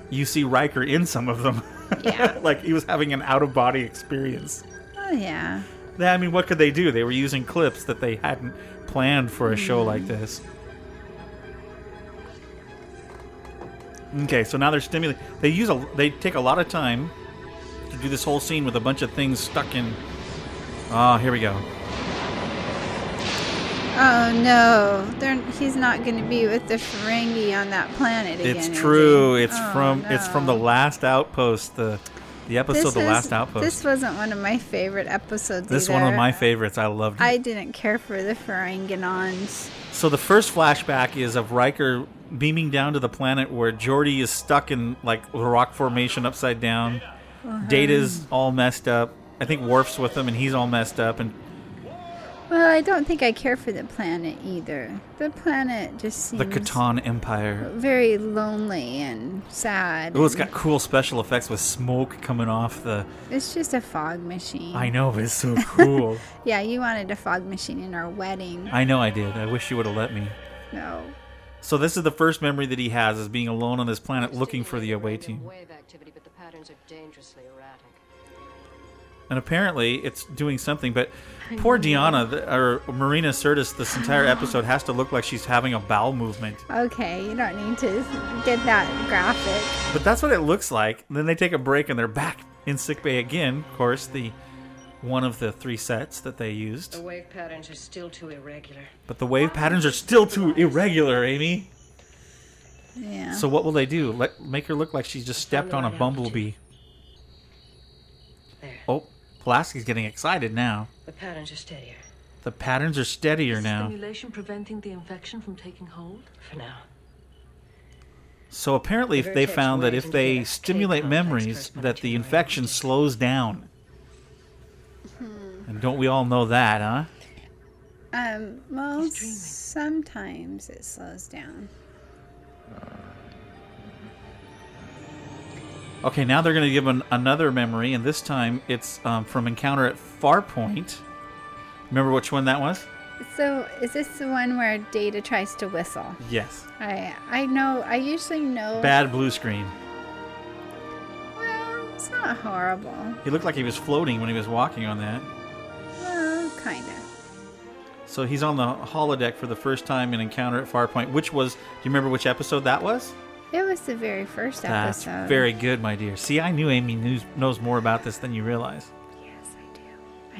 you see Riker in some of them. Yeah. like he was having an out of body experience. Oh, yeah. I mean, what could they do? They were using clips that they hadn't planned for a show mm. like this. Okay, so now they're stimulating. They use a. They take a lot of time to do this whole scene with a bunch of things stuck in. Oh, here we go. Oh no, They're, he's not going to be with the Ferengi on that planet again. It's true. It's Oh, from. It's from the last outpost. The the episode, This the last outpost. This wasn't one of my favorite episodes. This is one of my favorites. I loved it. I didn't care for the Ferenginons. So the first flashback is of Riker beaming down to the planet where Geordi is stuck in like a rock formation upside down. Uh-huh. Data's all messed up. I think Worf's with him and he's all messed up and Well, I don't think I care for the planet either. The planet just seems the Tkon Empire. very lonely and sad. Oh, it's got cool special effects with smoke coming off the. It's just a fog machine. I know, but it's so cool. Yeah, you wanted a fog machine in our wedding. I know I did. I wish you would have let me. No. So this is the first memory that he has is being alone on this planet looking for the away team. Wave activity, but the patterns are dangerously erratic. And apparently it's doing something. But poor Deanna, the, or Marina Sirtis, this entire episode has to look like she's having a bowel movement. Okay, you don't need to get that graphic. But that's what it looks like. Then they take a break and they're back in sickbay again. Of course, the one of the three sets that they used. The wave patterns are still too irregular. But the wave patterns are still too irregular, Amy. Yeah. So what will they do? Let make her look like she just stepped on a bumblebee. Pulaski's getting excited now. The patterns are steadier. The patterns are steadier now. Stimulation preventing the infection from taking hold? For now. So apparently, if they found that if they stimulate memories, that the infection slows down. And don't we all know that, huh? Um, well, sometimes it slows down. Okay, now they're going to give an, another memory, and this time it's um, from Encounter at Farpoint. Remember which one that was? So, is this the one where Data tries to whistle? Yes. I I know. I usually know. Bad blue screen. Well, it's not horrible. He looked like he was floating when he was walking on that. Well, kind of. So he's on the holodeck for the first time in Encounter at Farpoint. Which was? Do you remember which episode that was? It was the very first That's episode. very good, my dear. See, I knew Amy knows, knows more about this than you realize. Yes, I do.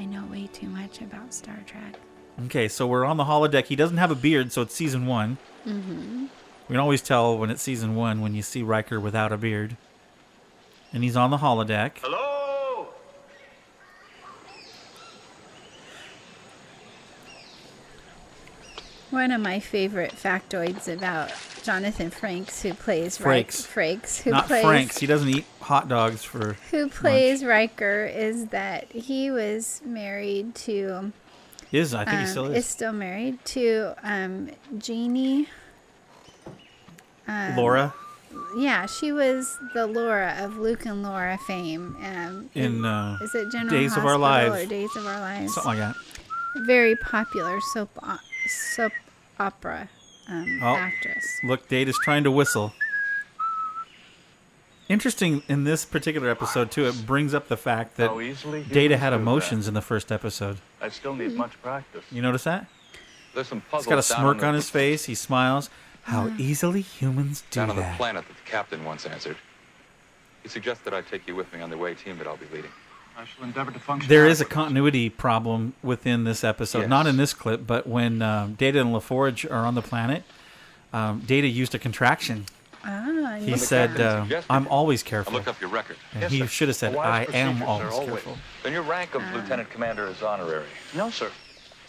I know way too much about Star Trek. Okay, so we're on the holodeck. He doesn't have a beard, so it's season one. Mm-hmm. We can always tell when it's season one when you see Riker without a beard. And he's on the holodeck. Hello? One of my favorite factoids about Jonathan Franks, who plays Frakes. Riker, Frakes, who Not plays Franks. He doesn't eat hot dogs for. who plays Riker, is that he was married to. Is I think he um, still is is. still married to um, Genie. Um, Laura Yeah, she was the Laura of Luke and Laura fame. Um, in uh, is it General Days of Our Lives. or Days of Our Lives? Something like that. very popular soap o- soap opera um, Oh. actress. Look, Data's trying to whistle. Interesting in this particular episode too. It brings up the fact that How Data had do that. emotions in the first episode. I still need much practice. You notice that? There's some He's puzzles got a smirk the- on his face. He smiles. How easily humans do down on the that. planet that the captain once answered. He suggested I take you with me on the way team that I'll be leading. I shall endeavor to function. There is a adequately. continuity problem within this episode. Yes. Not in this clip, but when um, Data and LaForge are on the planet, um, Data used a contraction. Ah, He said, uh, "I'm it. always I careful." looked up your record. And Yes, he sir. should have said, "I am always always- careful." Then your rank of lieutenant commander is honorary. No, sir.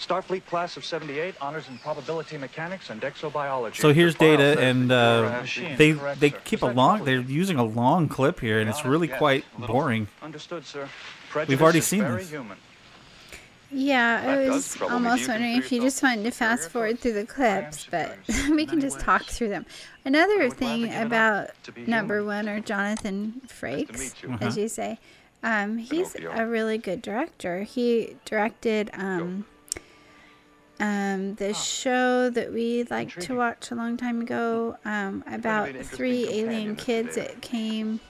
Starfleet class of 78, honors in probability mechanics and exobiology. So here's Data, and uh, machine they correct, they keep a long. trouble? They're using a long clip here, and it's really guess, quite boring. Understood, sir. We've already seen very this. Human. Yeah, I was trouble me. Do almost wondering if you just wanted to fast forward through the clips, but we can just talk through them. Another thing give it up about number one or Jonathan Frakes, as you say, um, he's a really good director. He directed um, um, the show that we liked to watch a long time ago um, about three alien kids. today. It came.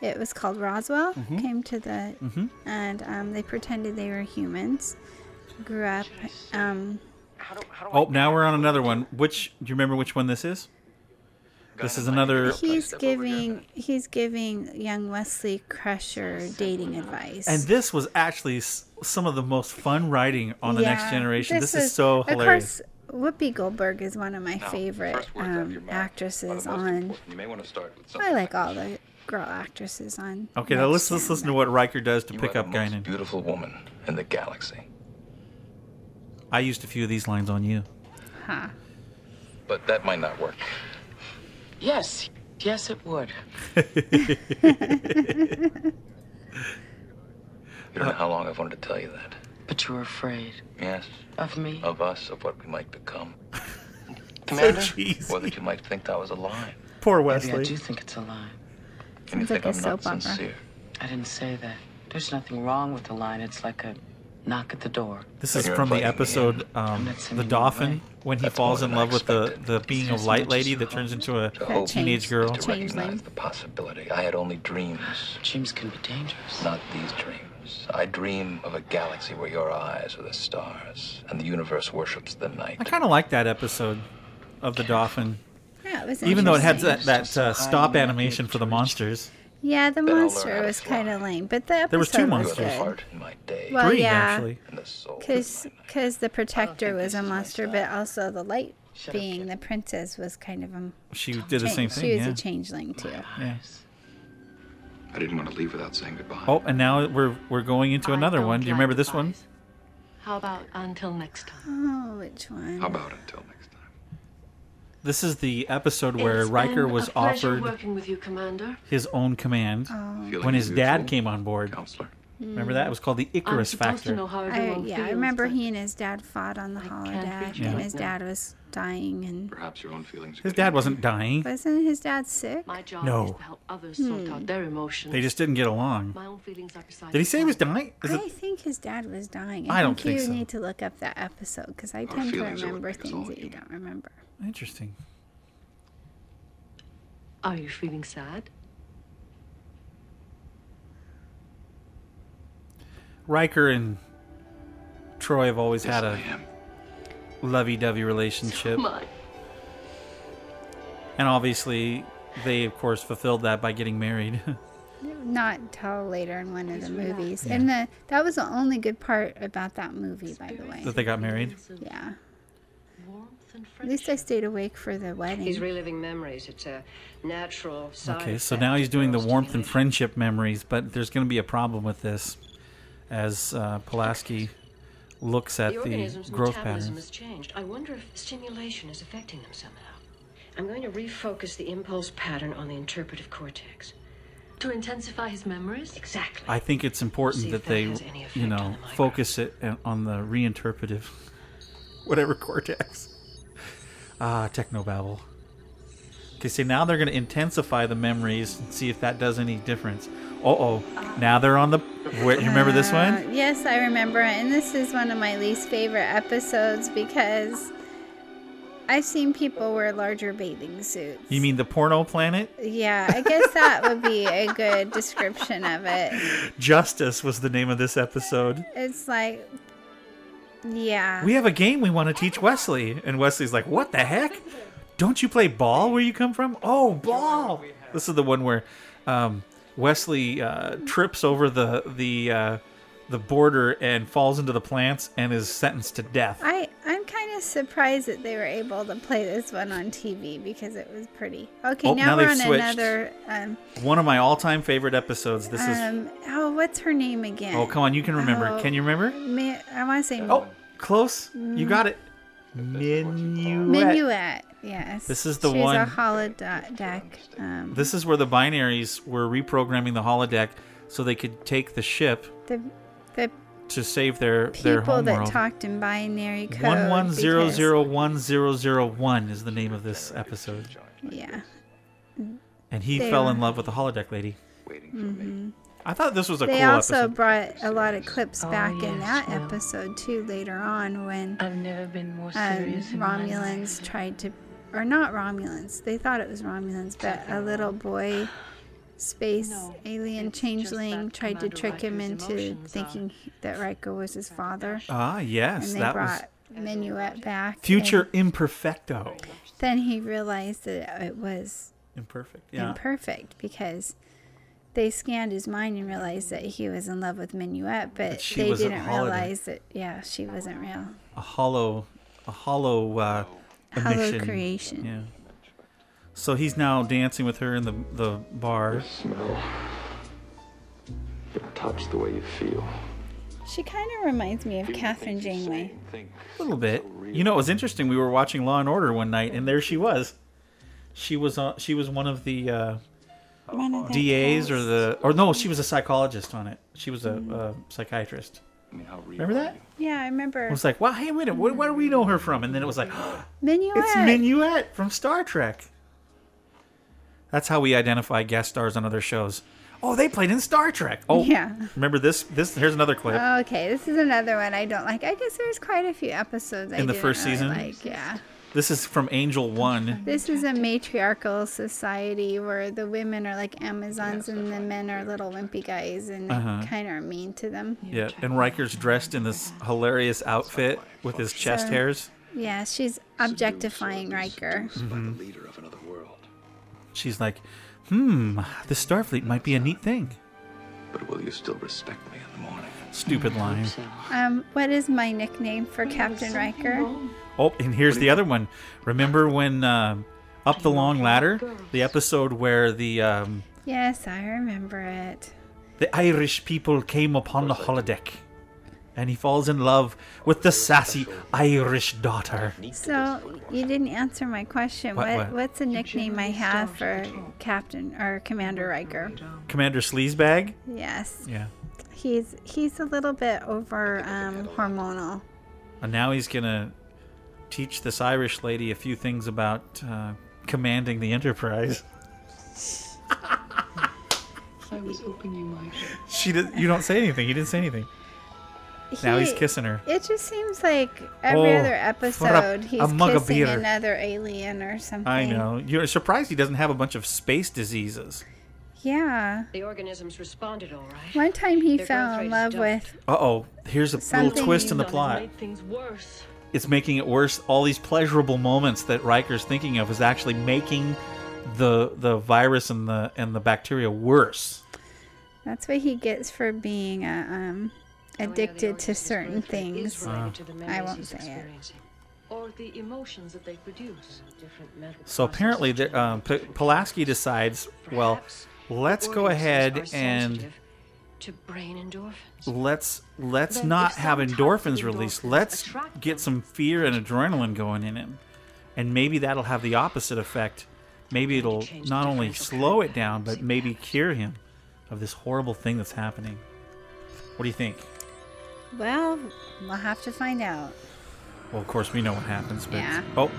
It was called Roswell. Mm-hmm. Came to the and um, they pretended they were humans. Grew up. Um, Oh, now we're on another one. Which do you remember which one this is? This is another. he's giving he's giving young Wesley Crusher dating advice. And this was actually s- some of the most fun writing on the Next Generation. This, was- is so hilarious. of hilarious. course, Whoopi Goldberg is one of my Now, favorite first of um, actresses on. You may want to start with I like like all the girl actresses on. Okay, now let's let's listen to what Riker does to You pick up the most Guinan. beautiful woman in the galaxy. I used a few of these lines on you. Huh. But that might not work. Yes, yes, it would. You don't know how long I've wanted to tell you that. But you're afraid Yes, of me. of us, of what we might become. Commander? So cheesy. Or that you might think that was a lie. Poor Wesley. Maybe I Wesley. do think it's a lie. And you Sounds like think a I'm not soap opera. sincere. I didn't say that. There's nothing wrong with the line. It's like a knock at the door. This is from the episode um, the dolphin away. when he That's falls in love with the the being of light lady that turns into a To hope teenage changed. girl. to recognize the possibility. I had only dreams, Dreams can be dangerous. not these dreams. I dream of a galaxy where your eyes are the stars and the universe worships the night. I kind of like that episode of the dolphin, Yeah, it was even though it had that that uh, stop animation for the monsters. Yeah, the Then monster was kind of lame, but the episode There was two monsters. have a good. heart in my day Well, Three yeah, actually. and the soul in because because the protector was a monster, but also the light Shut being kid. the princess was kind of a She did the same change- thing. She was Yeah. a changeling too. yeah. I didn't want to leave without saying goodbye. Oh, and now we're we're going into I another one. Do you like remember this one? How about until next time? Oh, which one? How about until next time? This is the episode where It's Riker was offered with you, his own command Oh. Feeling when his dad came on board. Counselor. Remember that? It was called the Icarus Factor. I, yeah, feels, I remember he and his dad fought on the I holodeck, can't reach you and right his dad was dying, and Perhaps your own feelings. His dad wasn't dying. wasn't his dad sick? My job No. is to help others sort hmm. out their emotions. They just didn't get along. My own feelings are beside Did he say he was dying? Is I it? think his dad was dying. I I, don't think think you so. need to look up that episode because I Our tend to feelings are what remember things that you don't remember. Interesting. Are you feeling sad? Riker and Troy have always Yes, had a lovey-dovey relationship, My, and obviously they, of course, fulfilled that by getting married. Not until later in one of the movies, and the that was the only good part about that movie, by the way. that they got married. Yeah, warmth and at least I stayed awake for the wedding. He's reliving memories. It's a natural side Okay, so now he's doing the warmth and friendship memories, but there's going to be a problem with this as uh, Pulaski looks at the the organism's growth metabolism patterns. has changed. I wonder if stimulation is affecting them somehow. I'm going to refocus the impulse pattern on the interpretive cortex. To intensify his memories? Exactly. I think it's important See that that they, has any effect you know, the focus it uh, on the reinterpretive, whatever cortex. Ah, technobabble. Okay, so now they're going to intensify the memories and see if that does any difference. Uh oh. Now they're on the. Where, you remember this Uh, one? Yes, I remember. And this is one of my least favorite episodes because I've seen people wear larger bathing suits. You mean the porno planet? Yeah, I guess that would be a good description of it. Justice was the name of this episode. It's like, yeah. We have a game we want to teach Wesley. And Wesley's like, What the heck? Don't you play ball where you come from? Oh, ball. This is the one where um, Wesley uh, trips over the the uh, the border and falls into the plants and is sentenced to death. I, I'm kind of surprised that they were able to play this one on TV because it was pretty. Okay, Oh, now, now we're on switched. another. Um, One of my all-time favorite episodes. This is. um, oh, what's her name again? Oh, come on, you can remember. Oh, Can you remember? Mi- I want to say Oh, close. You got it. Minuet. Minuet. Yes. This is the one. She's one- a holodeck. Um, This is where the binaries were reprogramming the holodeck so they could take the ship the the to save their their people home that world. talked in binary code. One one zero because- zero one zero zero one is the name of this episode, Yeah. and he They fell were- in love with the holodeck lady. hmm I thought this was a cool episode. They cool also episode. brought a lot of clips Oh, back in that well. episode too later on when I've never been more um, serious in my Romulans tried to, or not Romulans. They thought it was Romulans, but a little boy, space alien changeling, tried to trick him into thinking that Riker was his father. Ah, yes, and they that was brought Minuet back. future imperfecto. then he realized that it was Imperfect. Yeah. imperfect because they scanned his mind and realized that he was in love with Minuet, but, But she they didn't realize that. Yeah, she wasn't real. a hollow, a hollow uh, Hollow emission. creation. Yeah. So he's now dancing with her in the the bar. Smell. The touch, the way you feel. She kind of reminds me of Kathryn Janeway. A little bit. You know, it was interesting. We were watching Law and Order one night, and there she was. She was uh, she was one of the uh, One of the DAs or the or no, she was a psychologist on it. She was a, a psychiatrist. Remember that? Yeah, I remember. It was like, wow, hey, wait a minute, where, where do we know her from? And then it was like, Minuet. it's Minuet from Star Trek. That's how we identify guest stars on other shows. Oh, they played in Star Trek. Oh, Yeah. Remember this? This here's another clip. Okay, this is another one I don't like. I guess there's quite a few episodes I In the first really season? Like, yeah. This is from Angel One. This is a matriarchal society where the women are like Amazons and the men are little wimpy guys and they Uh-huh. kind of are mean to them. Yeah, and Riker's dressed in this hilarious outfit with his chest So- hairs. Yeah, she's objectifying Riker. She's like, hmm, the Starfleet might be a neat thing. But will you still respect me in the morning? Stupid line. Um, what is my nickname for Captain Riker? Oh, and here's the other one. Remember when uh, Up the Long Ladder, the episode where the um, Yes, I remember it. the Irish people came upon the holodeck, and he falls in love with the sassy Irish daughter. So you didn't answer my question. What- What, what? what's a nickname I have for Captain or Commander Riker? Commander Sleazebag. Yes, Yeah. he's he's a little bit over um, hormonal. And now he's gonna teach this Irish lady a few things about uh, commanding the Enterprise. I was hoping you might. She did. You don't say anything. You didn't say anything. Now he's kissing her. It just seems like every Oh, other for a- episode he's a mug of kissing beer. another alien or something. I know. You're surprised he doesn't have a bunch of space diseases. Yeah. The organisms responded all right. One time he Their fell in love with. Uh oh. Here's a Something little twist in the plot. Worse. It's making it worse. All these pleasurable moments that Riker's thinking of is actually making the the virus and the and the bacteria worse. That's what he gets for being a um, addicted to certain things. related to the I won't say it. Or the emotions that they produce. So apparently, the, um, P- Pulaski decides, well, let's go ahead and to brain endorphins. let's let's Then not have some endorphins released. Let's get some fear and adrenaline going in him, and maybe that'll have the opposite effect. Maybe it'll not only slow it down, but maybe cure him of this horrible thing that's happening. What do you think? Well, we'll have to find out. Well, of course we know what happens, but Yeah. oh,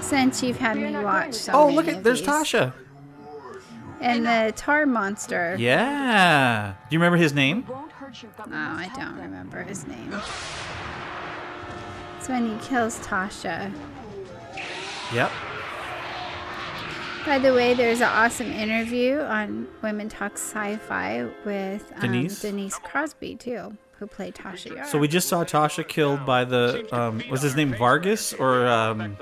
Since you've had me watch so oh, many look at there's these. Tasha. And the tar monster. Yeah. Do you remember his name? Oh, I don't remember his name. It's when he kills Tasha. Yep. By the way, there's an awesome interview on Women Talk Sci-Fi with um, Denise? Denise Crosby too, who played Tasha Yar. So we just saw Tasha killed by the um, was his name Vargas or um,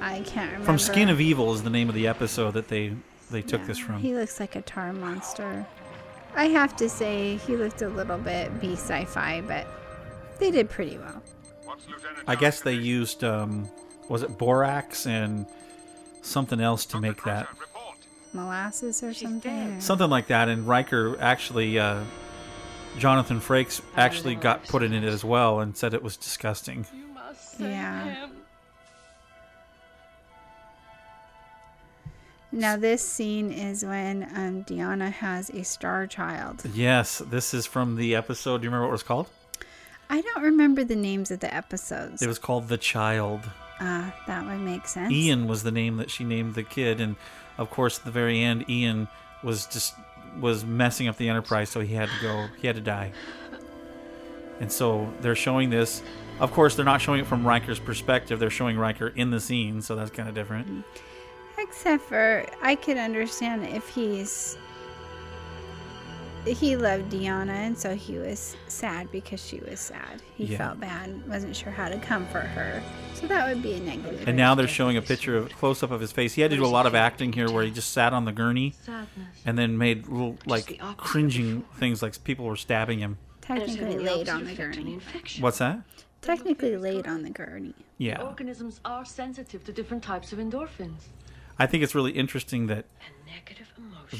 I can't remember. from Skin of Evil is the name of the episode that they they took this from. He looks like a tar monster. I have to say he looked a little bit B sci-fi, but they did pretty well. I guess they used um, was it borax and something else to make that Molasses or something. something like that. And Riker actually uh, Jonathan Frakes actually got put in it as well and said it was disgusting. Yeah. Now this scene is when um, Deanna has a star child. Yes, this is from the episode. Do you remember what it was called? I don't remember the names of the episodes. It was called The Child. Ah, that would make sense. Ian was the name that she named the kid, and of course, at the very end, Ian was just was messing up the Enterprise, so he had to go. He had to die. And so they're showing this. Of course, they're not showing it from Riker's perspective. They're showing Riker in the scene, so that's kind of different. Except for I could understand if he's he loved Deanna and so he was sad because she was sad. He Yeah. felt bad, wasn't sure how to comfort her. So that would be a negative. And now they're showing a picture of close up of his face. He had to do a lot of acting here, where he just sat on the gurney and then made little like cringing things, like people were stabbing him. technically laid on the gurney. What's that? Technically laid on the gurney. Yeah. Organisms are sensitive to different types of endorphins. I think it's really interesting that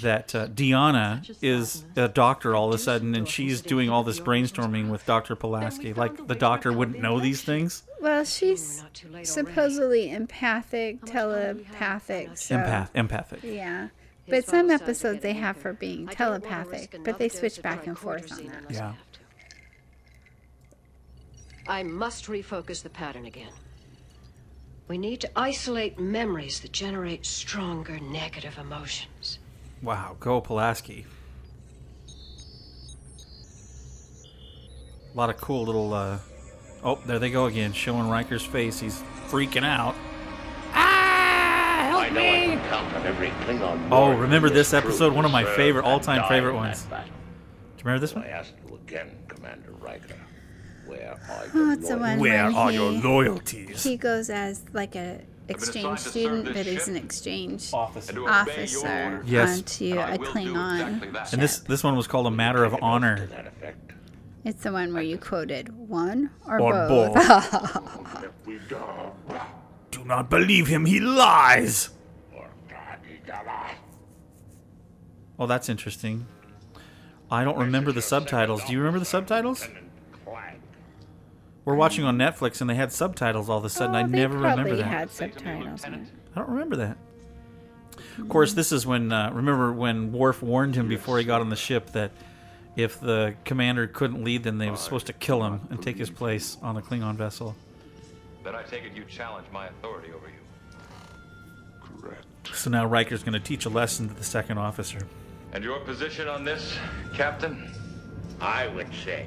that uh, Deanna is a doctor all of a sudden, and she's doing all this brainstorming with Dr. Pulaski. Like the doctor wouldn't know these things. Well, she's supposedly empathic, telepathic. So, Empath, empathic. Yeah. But some episodes they have for being telepathic, but they switch back and forth on that. Yeah. I must refocus the pattern again. We need to isolate memories that generate stronger negative emotions. Wow, go Pulaski. A lot of cool little. Uh... Oh, there they go again, showing Riker's face. He's freaking out. I know I can count on every Klingon Oh, remember in this episode? One of my favorite, all-time favorite ones. battle. Do you remember this one? I one? ask you again, Commander Riker. Where are Oh, your it's the one Where when are he, your loyalties? He goes as like a exchange assigned to serve student, this but he's an exchange Officer. And to obey your officer. Yes. onto a Klingon. And this this one was called a matter of honor. It's the one where you quoted one or, Or both. Do not believe him, he lies. Oh, that's interesting. I don't remember the subtitles. Do you remember the subtitles? We're watching on Netflix and they had subtitles all of a sudden. I Oh, they never remember probably that. had subtitles. I don't remember that. Of course, this is when uh, remember when Worf warned him before he got on the ship that if the commander couldn't lead, then they were supposed to kill him and take his place on the Klingon vessel. Then I take it you challenge my authority over you. Correct. So now Riker's going to teach a lesson to the second officer. And your position on this, Captain? I would say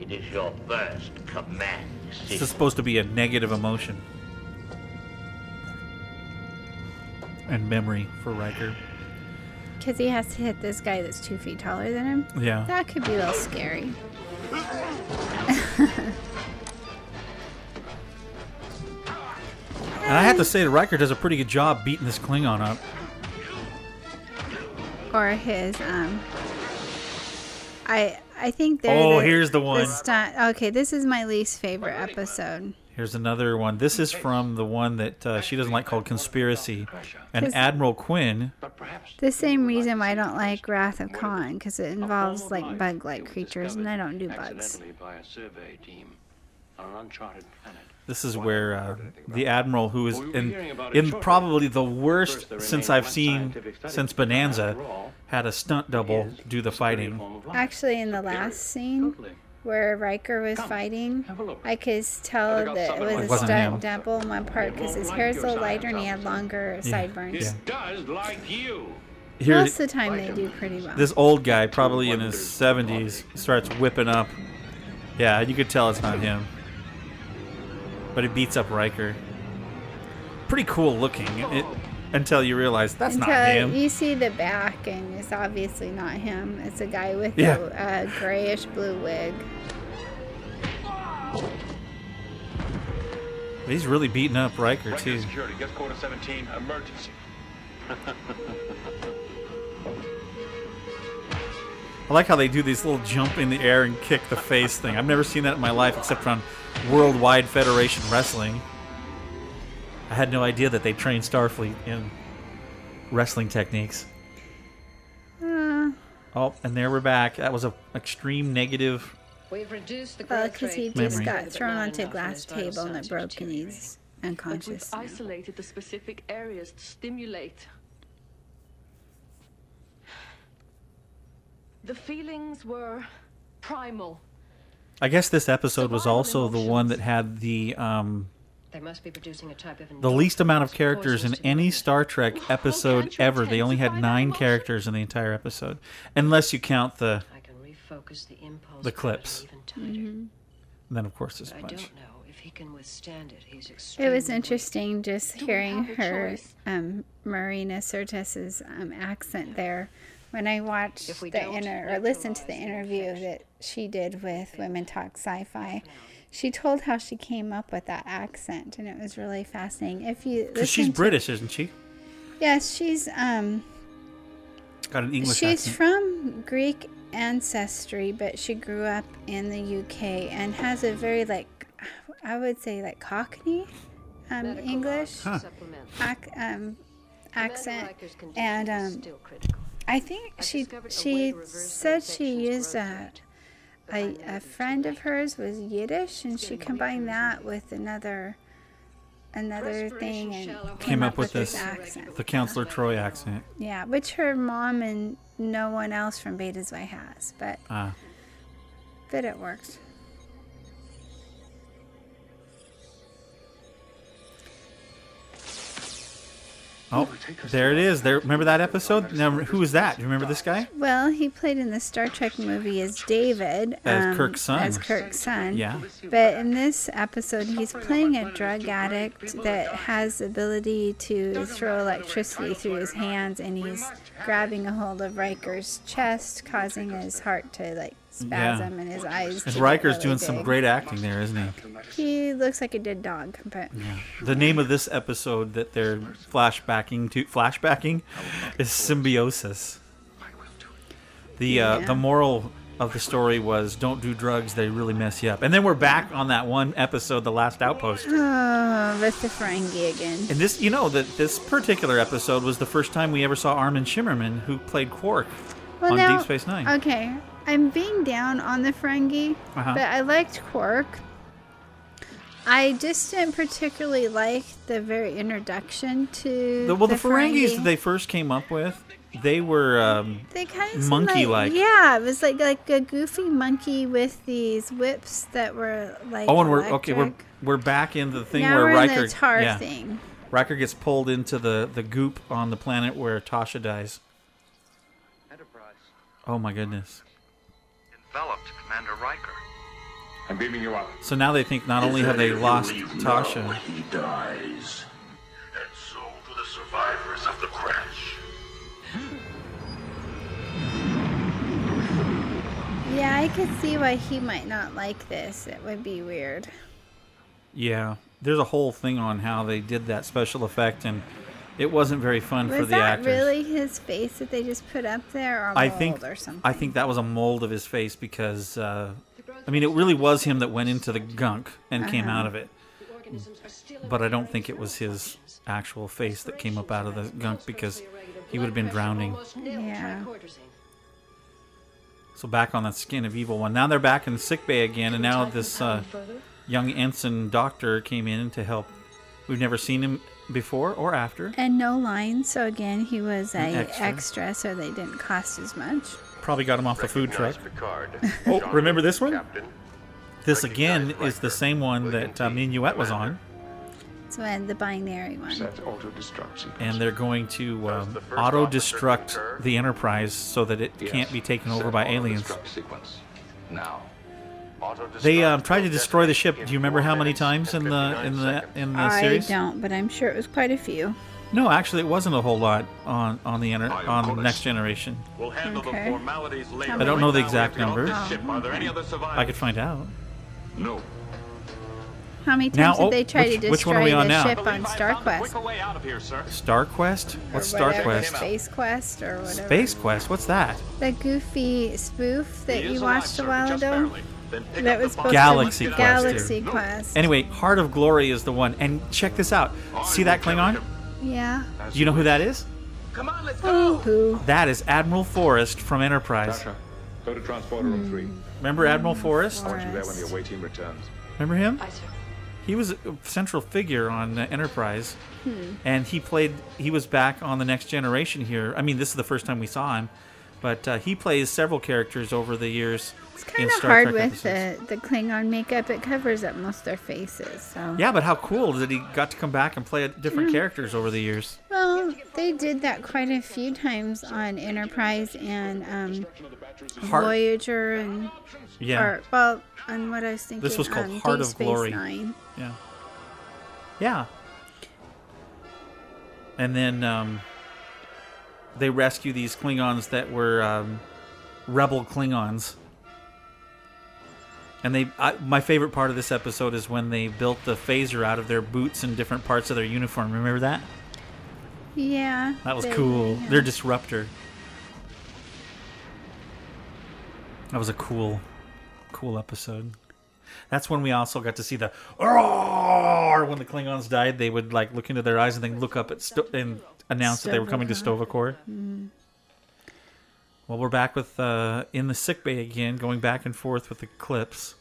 it is your first command This is supposed to be a negative emotion and memory for Riker. Because he has to hit this guy that's two feet taller than him. Yeah. That could be a little scary. And I have to say, that Riker does a pretty good job beating this Klingon up. or his um I I think they're Oh, the- here's the one. stunt- okay, this is my least favorite episode. Here's another one. This is from the one that uh, she doesn't like called Conspiracy. And Admiral Quinn, The same reason why I don't like Wrath of Khan because it involves like bug-like creatures, and I don't do bugs. Accidentally by a survey team on an uncharted planet. This is where uh, the Admiral, who is in, in probably the worst since I've seen since Bonanza, had a stunt double do the fighting. Actually, in the last scene where Riker was fighting, I could tell that it was a stunt double in one part because his hair is a little lighter and he had longer Yeah, sideburns. yeah. Does like you. Here, Most of the time they do pretty well. this old guy, probably in his 70s, starts whipping up. Yeah, you could tell it's not him. But he beats up Riker. Pretty cool looking it, until you realize that's Until not him. you see the back, and it's obviously not him. It's a guy with Yeah. a, a grayish blue wig. He's really beating up Riker, too. Security, guest quarter 17, emergency. I like how they do these little jump in the air and kick the face thing. I've never seen that in my life except on Worldwide Federation Wrestling. I had no idea that they trained Starfleet in wrestling techniques. Uh, Oh, and there we're back. That was a extreme negative. We've reduced the well, growth because he just Memory. got thrown onto a glass table and vital it broke, and signs he's But we've isolated the specific areas to stimulate. The feelings were primal. I guess this episode was also the one that had the um, They must be producing a type of the least amount of characters in any Star Trek episode ever. They only had nine characters in the entire episode, unless you count the I can refocus the impulse. the clips. even tighter. And then of course this I bunch. don't know if he can withstand it. He's It was interesting just hearing her, um, Marina Sirtis's um, accent there. When I watched If we the don't inter or listened to the interview that she did with Women Talk Sci-Fi, she told how she came up with that accent, and it was really fascinating. If you Because she's to- British, isn't she? yes, she's um, Got an English she's accent. from Greek ancestry, but she grew up in the UK and has a very like, I would say like Cockney, um, English Huh. ac- um, accent, and um, still critical. I think I've she discovered she said she infection's used growth a. A, a friend of hers was Yiddish, and she combined that with another another thing and Came up with this this accent. the Counselor Troi accent. Yeah, which her mom and no one else from Betazed has, but Ah. but it worked. Oh, there it is. There. Remember that episode? Now, who was that? Do you remember this guy? Well, he played in the Star Trek movie as David, um, As Kirk's son. As Kirk's son. Yeah. But in this episode, he's playing a drug addict that has the ability to throw electricity through his hands, and he's grabbing a hold of Riker's chest, causing his heart to like spasm and his eyes. And Riker's really doing some great acting there, isn't he? He looks like a dead dog, but The name of this episode that they're flashbacking to flashbacking is symbiosis. The uh, Yeah. the moral of the story was don't do drugs; they really mess you up. And then we're back on that one episode, the last outpost. oh, with the Ferengi again. And this, you know, that this particular episode was the first time we ever saw Armin Shimerman, who played Quark Well, on now, Deep Space Nine. Okay, I'm being down on the Ferengi, Uh-huh. but I liked Quark. I just didn't particularly like the very introduction to The, well, the, the Ferengis Ferengi. that they first came up with, they were um, They kind of monkey-like. yeah, it was like like a goofy monkey with these whips that were like. Oh, and we're okay. We're we're back in the thing Now where we're in Riker the tar yeah. thing. Riker gets pulled into the the goop on the planet where Tasha dies. Enterprise. Oh my goodness! Enveloped Commander Riker. I'm beaming you up. So now they think not only have they lost Tasha, He dies. And so do the survivors of the crash. Yeah, I could see why he might not like this. It would be weird. yeah, there's a whole thing on how they did that special effect, and it wasn't very fun for the actors. Was that really his face that they just put up there, or I think or something? I think that was a mold of his face because uh, I mean it really was him that went into the gunk and came Uh-huh. out of it. But I don't think it was his actual face that came up out of the gunk because he would have been drowning. Yeah. So back on that skin of evil one. Now they're back in the sick bay again, and now this uh, young ensign doctor came in to help. We've never seen him before or after. And no lines, so again, he was a An extra. extra. so they didn't cost as much. Probably got him off the food truck. Picard. Oh, remember this one? Captain. This again is the same one that uh, Minuet was on. So one, the binary one. Set auto destruct sequence. and they're going to um, auto destruct the Enterprise so that it can't be taken over by aliens. Sequence. Now. Auto They um, tried to destroy the ship. Do you remember how many times in the in the in the I series? don't, but I'm sure it was quite a few. No, actually, it wasn't a whole lot on on the enter- on Next Generation. We'll handle Okay. the formalities later. I don't know the exact we have to number. get off this ship. Are there any other survivors? I could find out. No. How many Now- times did oh, they try which- to which one are destroy we on the now? ship on StarQuest? Quicker way out of here, sir. Star Quest? What's or Star Quest? Space Quest or whatever. Space Quest. What's that? The goofy spoof that He you watched sir, a while just ago. barely. Then pick That up was the supposed. Galaxy Quest. Galaxy too. Quest. Anyway, Heart of Glory is the one. And check this out. See that Klingon? Yeah. Do you know who that is? Come on, let's Oh, who? That is Admiral Forrest from Enterprise. Tasha, go to transporter room three. Remember Admiral Forrest? I want you there when the away team returns. Remember him? Aye, sir. He was a central figure on uh, Enterprise, Hmm. and he played. He was back on the Next Generation here. I mean, this is the first time we saw him, but uh, he plays several characters over the years It's kind of hard Trek with episodes. the, the Klingon makeup. It covers up most of their faces. So. Yeah, but how cool that he got to come back and play different characters over the years. Well, they did that quite a few times on Enterprise and um, Voyager and Yeah. or, well, on what I was thinking. This was called um, Heart Deep of Space Glory. Nine. Yeah. Yeah. And then um, they rescue these Klingons that were um, rebel Klingons. And they, I, my favorite part of this episode is when they built the phaser out of their boots and different parts of their uniform. Remember that? Yeah. That was they- cool. yeah. Their disruptor. That was a cool, cool episode. That's when we also got to see the roar when the Klingons died. They would like look into their eyes and then look up at sto- and announce that they were coming to Sto-Vo-Kor. Mm. Well, we're back with uh, in the sick bay again, going back and forth with the clips.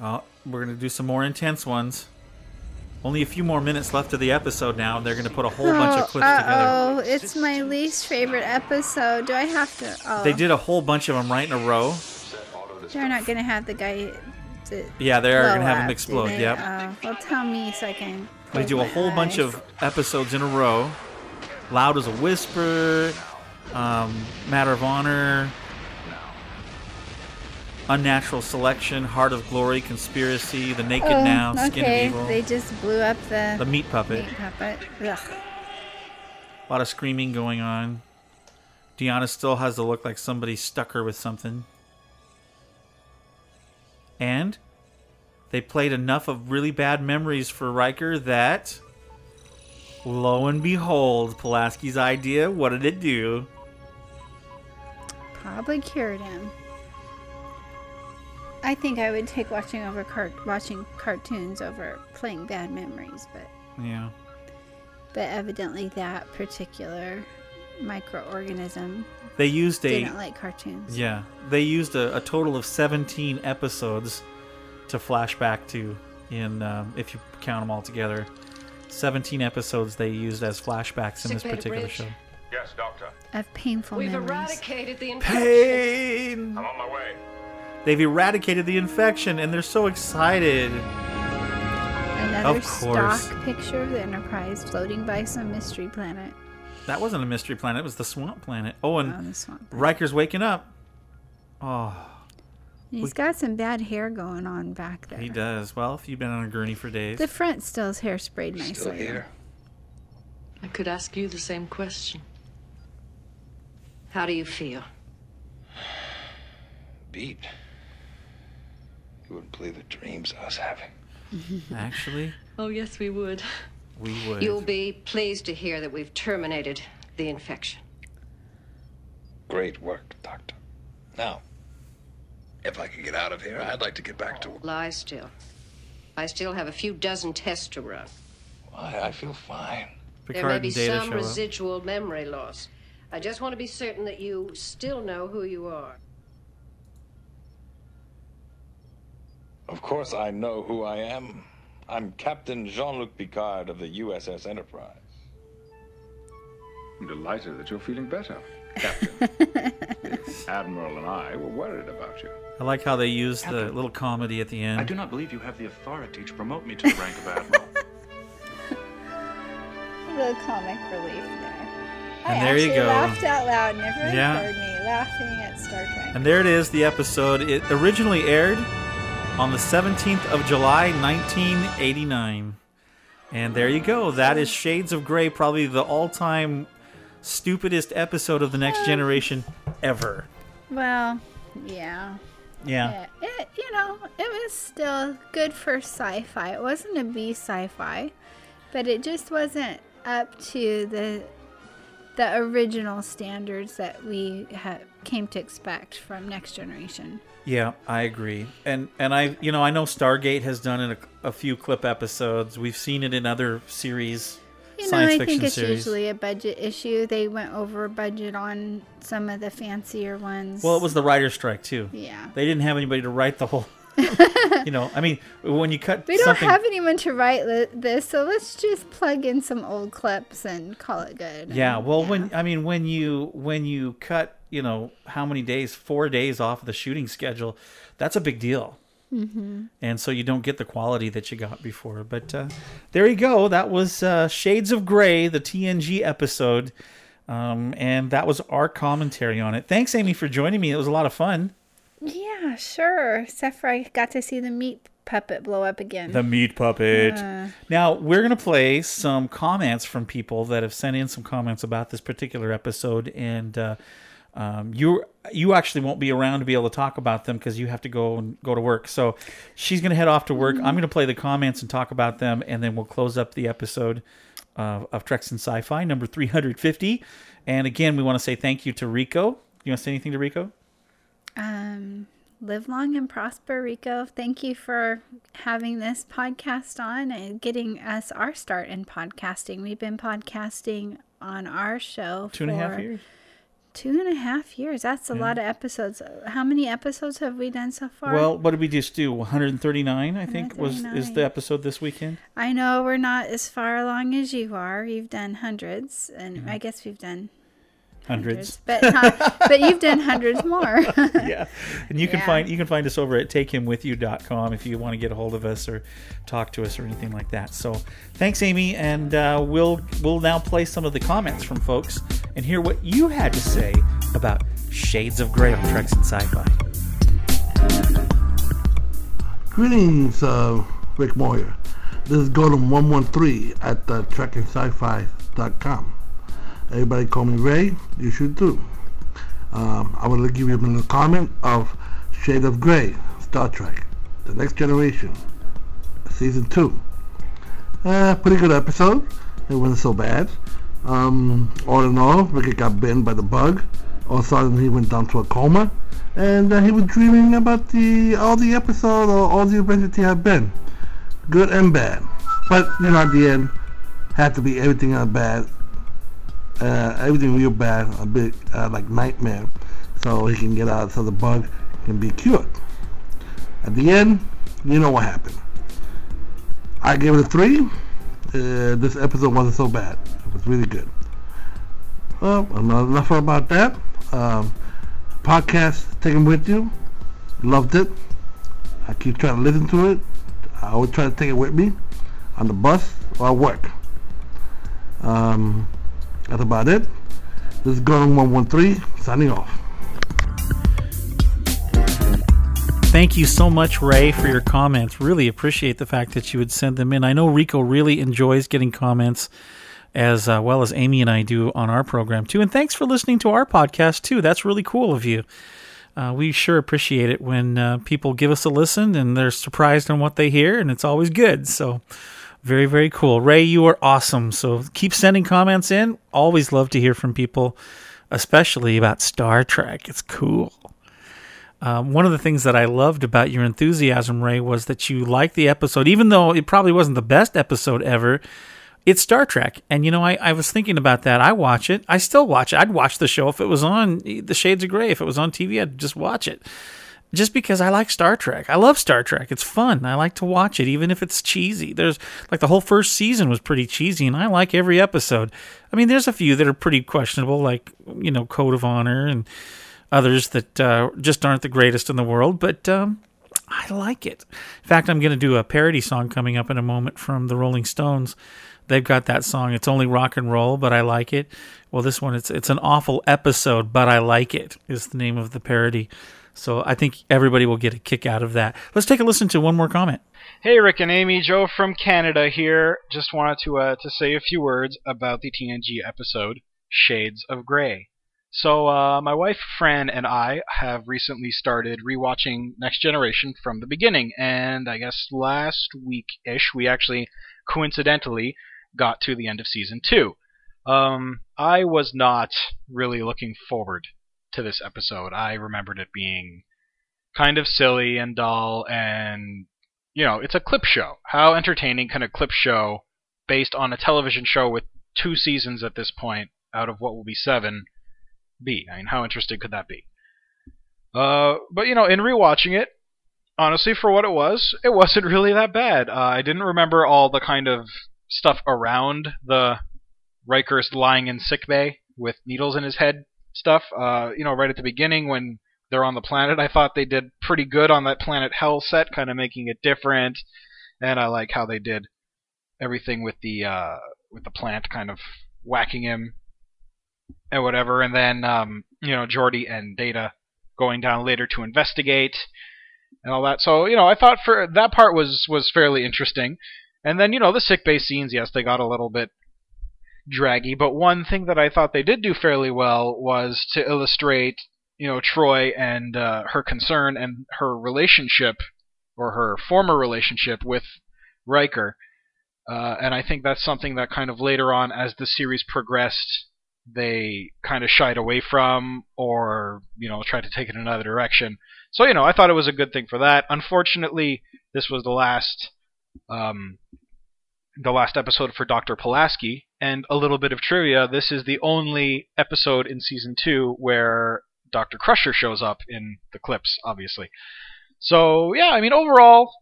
Oh, we're gonna do some more intense ones. Only a few more minutes left of the episode now, and they're gonna put a whole bunch of clips together. Oh, it's my least favorite episode. Do I have to? Oh, They did a whole bunch of them right in a row. They're not gonna have the guy. To Yeah, they are gonna have him explode, they? yep. Oh, well, tell me so I can. They do a my whole bunch of episodes in a row. Loud as a Whisper, um, Matter of Honor, Unnatural Selection, Heart of Glory, Conspiracy, The Naked Oh, Now, Skin okay. of Evil. They just blew up the The meat puppet. meat puppet. Ugh. A lot of screaming going on. Deanna still has to look like somebody stuck her with something. And they played enough of really bad memories for Riker that, lo and behold, Pulaski's idea, what did it do? Probably cured him. I think I would take watching over car- watching cartoons over playing bad memories, but Yeah. but evidently that particular microorganism They used a didn't like cartoons. Yeah, they used a, a total of 17 episodes to flash back to in um, if you count them all together. 17 episodes they used as flashbacks in this Sick bay to particular show. Yes, Doctor. Of painful We've memories. eradicated the infection. Pain. I'm on my way. They've eradicated the infection and they're so excited. Another Of course. stock picture of the Enterprise floating by some mystery planet. That wasn't a mystery planet, it was the swamp planet. Oh, and Oh, the Riker's waking up. Oh, He's We- got some bad hair going on back there. he does. Well, if you've been on a gurney for days. The front still is hairsprayed nicely. Still here? I could ask you the same question. How do you feel? Beat. You wouldn't believe the dreams I was having. Actually, Oh, yes, we would. we would. You'll be pleased to hear that we've terminated the infection. Great work, Doctor. Now, if I could get out of here, I'd like to get back to Lie still. I still have a few dozen tests to run. Why, I feel fine. there may be some residual memory loss. I just want to be certain that you still know who you are. Of course, I know who I am. I'm Captain Jean Luc Picard of the USS Enterprise. I'm delighted that you're feeling better. Captain. the Admiral and I were worried about you. I like how they use the little comedy at the end. I do not believe you have the authority to promote me to the rank of admiral. A little comic relief there. I And there you actually go. laughed out loud, and everyone Yeah. heard me laughing at Star Trek. And there it is, the episode. It originally aired on the 17th of July, 1989. And there you go. That is Shades of Grey, probably the all time stupidest episode of The Next Generation ever. Well, yeah. Yeah. It, you know, it was still good for sci-fi. It wasn't a B sci-fi, but it just wasn't up to the the original standards that we ha- came to expect from Next Generation. Yeah, I agree. And and I you know, I know Stargate has done it a, a few clip episodes. We've seen it in other series. You know, I fiction think it's series. usually a budget issue. They went over budget on some of the fancier ones. Well, it was the writer's strike too. Yeah. They didn't have anybody to write the whole you know, I mean, when you cut We don't have anyone to write li- this, so let's just plug in some old clips and call it good. Yeah, well, when I mean when you when you cut, you know, how many days, four days off of the shooting schedule, that's a big deal, Mhm. and so you don't get the quality that you got before. But uh, there you go. That was uh, Shades of Grey, the TNG episode, um, and that was our commentary on it. Thanks, Amy, for joining me. It was a lot of fun. Yeah, sure. Except for I got to see the meat puppet blow up again. The meat puppet. Uh. now we're gonna play some comments from people that have sent in some comments about this particular episode, and uh, um, you you actually won't be around to be able to talk about them because you have to go and go to work. So she's gonna head off to work. I'm gonna play the comments and talk about them, and then we'll close up the episode uh, of Treks and Sci-Fi number 350. And again, we want to say thank you to Rico. You want to say anything to Rico? Um, live long and prosper, Rico. Thank you for having this podcast on and getting us our start in podcasting. We've been podcasting on our show Two and a half years. Two and a half years. That's a Yeah. lot of episodes. How many episodes have we done so far? Well, what did we just do? 139, I think, was is the episode this weekend. I know we're not as far along as you are. You've done hundreds, and Mm-hmm. I guess we've done Hundreds. but not, but you've done hundreds more. yeah. And you can Yeah. find you can find us over at takehimwithyou.com if you want to get a hold of us or talk to us or anything like that. So thanks, Amy, and uh, we'll we'll now play some of the comments from folks and hear what you had to say about Shades of Grey on Treks and Sci-Fi. Greetings, uh, Rick Moyer. This is Golem113 at uh, trekkingsci-fi.com. Everybody call me Ray. You should too. Um, I to give you a comment of Shade of Grey, Star Trek, The Next Generation, Season 2. Uh, pretty good episode. It wasn't so bad. Um, all in all, Rick got bitten by the bug. All of a sudden, he went down to a coma, and uh, he was dreaming about the all the episode or all the adventures he had been, good and bad. But you know, at the end, had to be everything uh, bad, uh, everything real bad, a bit uh, like nightmare, so he can get out, so the bug can be cured. At the end, you know what happened. I gave it a three. Uh, this episode wasn't so bad. It was really good. Well, enough about that. Um, podcast, taking with you. Loved it. I keep trying to listen to it. I always try to take it with me on the bus or at work. Um, that's about it. This is Gordon 113 signing off. Thank you so much, Ray, for your comments. Really appreciate the fact that you would send them in. I know Rico really enjoys getting comments as uh, well as Amy and I do on our program too. And thanks for listening to our podcast too. That's really cool of you. Uh, we sure appreciate it when uh, people give us a listen and they're surprised on what they hear, and it's always good. So, very, very cool. Ray, you are awesome. So, keep sending comments in. Always love to hear from people, especially about Star Trek. It's cool. Um, one of the things that I loved about your enthusiasm, Ray, was that you liked the episode, even though it probably wasn't the best episode ever. It's Star Trek, and you know, I, I was thinking about that. I watch it. I still watch it. I'd watch the show if it was on The Shades of Grey. If it was on TV, I'd just watch it, just because I like Star Trek. I love Star Trek. It's fun. I like to watch it, even if it's cheesy. There's like the whole first season was pretty cheesy, and I like every episode. I mean, there's a few that are pretty questionable, like you know, Code of Honor and others that uh, just aren't the greatest in the world, but um, I like it. In fact, I'm going to do a parody song coming up in a moment from the Rolling Stones. They've got that song. It's only rock and roll, but I like it. Well, this one it's it's an awful episode, but I like it. Is the name of the parody. So I think everybody will get a kick out of that. Let's take a listen to one more comment. Hey, Rick and Amy, Joe from Canada here. Just wanted to uh, to say a few words about the TNG episode Shades of Grey. So, uh, my wife Fran and I have recently started rewatching Next Generation from the beginning, and I guess last week ish we actually coincidentally got to the end of season two. Um, I was not really looking forward to this episode. I remembered it being kind of silly and dull, and you know, it's a clip show. How entertaining can a clip show based on a television show with two seasons at this point out of what will be seven be? I mean, how interesting could that be? Uh, but you know, in rewatching it, honestly, for what it was, it wasn't really that bad. Uh, I didn't remember all the kind of stuff around the Riker's lying in sickbay with needles in his head stuff. Uh, you know, right at the beginning when they're on the planet, I thought they did pretty good on that Planet Hell set, kind of making it different. And I like how they did everything with the uh, with the plant kind of whacking him and whatever. And then um, you know, Geordi and Data going down later to investigate and all that. So you know, I thought for that part was was fairly interesting. And then you know the sick bay scenes, yes, they got a little bit draggy. But one thing that I thought they did do fairly well was to illustrate you know Troi and uh, her concern and her relationship or her former relationship with Riker. Uh, and I think that's something that kind of later on, as the series progressed, they kind of shied away from, or you know, tried to take it in another direction. So you know, I thought it was a good thing for that. Unfortunately, this was the last, um, the last episode for Dr. Pulaski. And a little bit of trivia: this is the only episode in season two where Dr. Crusher shows up in the clips, obviously. So yeah, I mean, overall,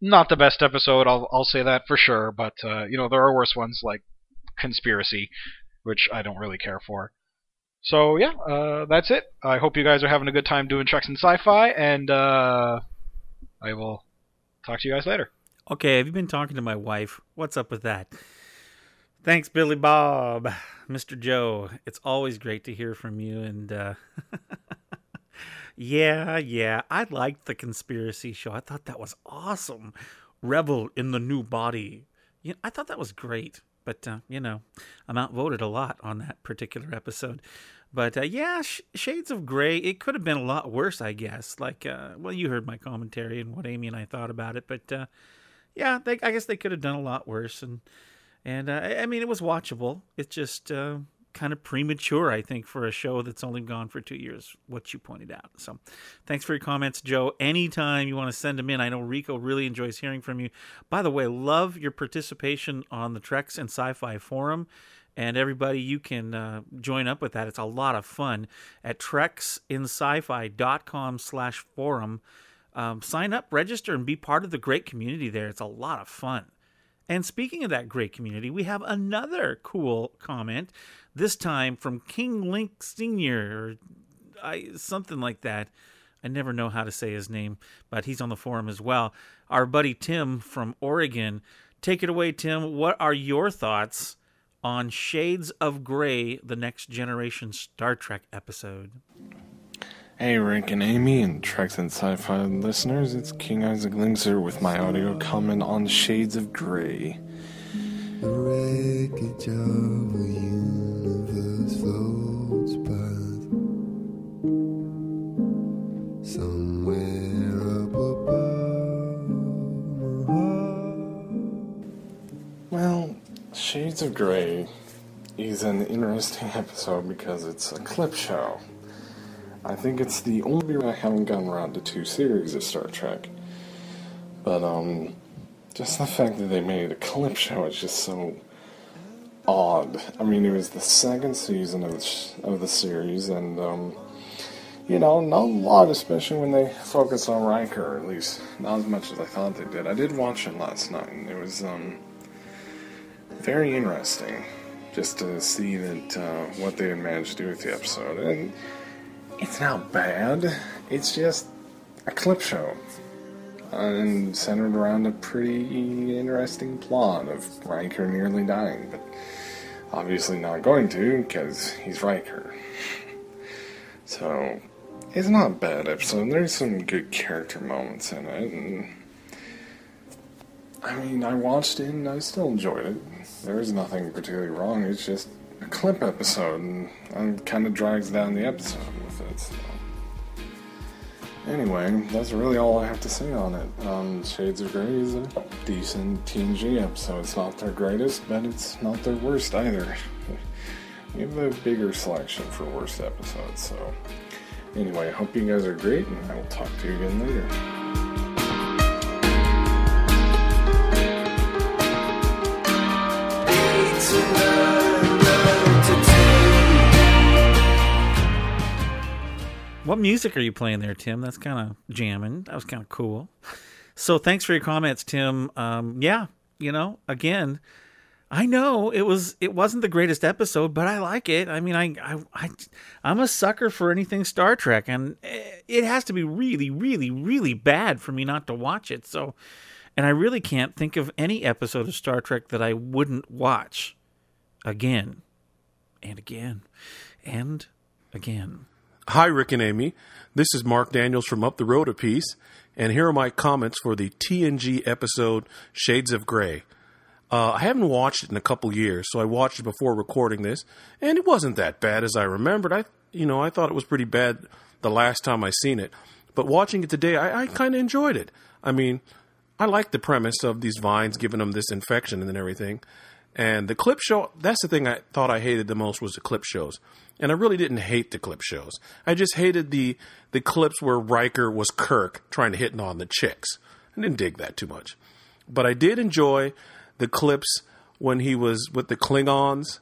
not the best episode. I'll I'll say that for sure. But uh, you know, there are worse ones like Conspiracy, which I don't really care for. So yeah, uh, that's it. I hope you guys are having a good time doing Treks and Sci-Fi, and uh, I will talk to you guys later. Okay, have you been talking to my wife? What's up with that? Thanks, Billy Bob, Mr. Joe. It's always great to hear from you, and uh, yeah, yeah, I liked the conspiracy show. I thought that was awesome. Revel in the new body. I thought that was great. But uh, you know, I'm outvoted a lot on that particular episode. But uh, yeah, Sh- Shades of Grey. It could have been a lot worse, I guess. Like, uh, well, you heard my commentary and what Amy and I thought about it. But uh, yeah, they, I guess they could have done a lot worse. And and uh, I mean, it was watchable. It's just uh, kind of premature, I think, for a show that's only gone for two years, what you pointed out. So thanks for your comments, Joe. Anytime you want to send them in, I know Rico really enjoys hearing from you. By the way, love your participation on the Treks and Sci Fi Forum. And everybody, you can uh, join up with that. It's a lot of fun at treksinsci-fi.com slash forum. Um, sign up, register, and be part of the great community there. It's a lot of fun. And speaking of that great community, we have another cool comment, this time from King Link Sr., or I, something like that. I never know how to say his name, but he's on the forum as well. Our buddy Tim from Oregon. Take it away, Tim. What are your thoughts on Shades of Grey, the next generation Star Trek episode? Hey, Rick and Amy, and Treks and Sci Fi listeners, it's King Isaac Linkser with my audio comment on Shades of Grey. The wreckage of a universe floats past somewhere up above Well, Shades of Grey is an interesting episode because it's a clip show. I think it's the only I haven't gotten around to two series of Star Trek. But, um, just the fact that they made a clip show is just so odd. I mean, it was the second season of the, sh- of the series, and, um, you know, not a lot, especially when they focus on Riker, at least not as much as I thought they did. I did watch it last night, and it was, um, very interesting just to see that, uh, what they had managed to do with the episode. And, it's not bad. It's just a clip show. And centered around a pretty interesting plot of Riker nearly dying, but obviously not going to because he's Riker. So, it's not a bad episode. There's some good character moments in it, and I mean, I watched it and I still enjoyed it. There was nothing particularly wrong. It's just a clip episode, and it kind of drags down the episode with it. So. Anyway, that's really all I have to say on it. Um, Shades of Grey is a decent TNG episode. It's not their greatest, but it's not their worst either. we have a bigger selection for worst episodes, so. Anyway, I hope you guys are great, and I will talk to you again later. What music are you playing there, Tim? That's kind of jamming. That was kind of cool. So thanks for your comments, Tim. Um, yeah, you know, again, I know it was it wasn't the greatest episode, but I like it. I mean, I I, I I'm a sucker for anything Star Trek, and it has to be really, really, really bad for me not to watch it. So, and I really can't think of any episode of Star Trek that I wouldn't watch again and again and again. Hi, Rick and Amy. This is Mark Daniels from Up the Road a Piece, and here are my comments for the TNG episode Shades of Grey. Uh, I haven't watched it in a couple years, so I watched it before recording this, and it wasn't that bad as I remembered. I, you know, I thought it was pretty bad the last time I seen it, but watching it today, I, I kind of enjoyed it. I mean, I like the premise of these vines giving them this infection and everything. And the clip show, that's the thing I thought I hated the most was the clip shows. And I really didn't hate the clip shows. I just hated the the clips where Riker was Kirk trying to hit on the chicks. I didn't dig that too much. But I did enjoy the clips when he was with the Klingons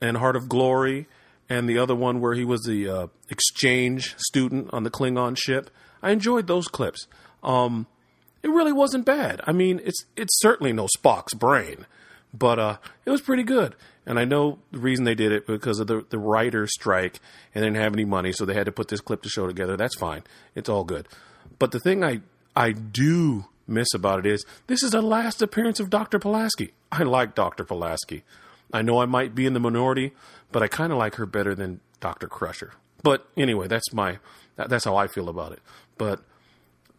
and Heart of Glory and the other one where he was the uh, exchange student on the Klingon ship. I enjoyed those clips. Um, it really wasn't bad. I mean, it's it's certainly no Spock's brain, but uh, it was pretty good. And I know the reason they did it because of the the writer's strike and they didn't have any money, so they had to put this clip to show together. That's fine. It's all good. But the thing I I do miss about it is this is the last appearance of Dr. Pulaski. I like Dr. Pulaski. I know I might be in the minority, but I kind of like her better than Dr. Crusher. But anyway, that's my that's how I feel about it. But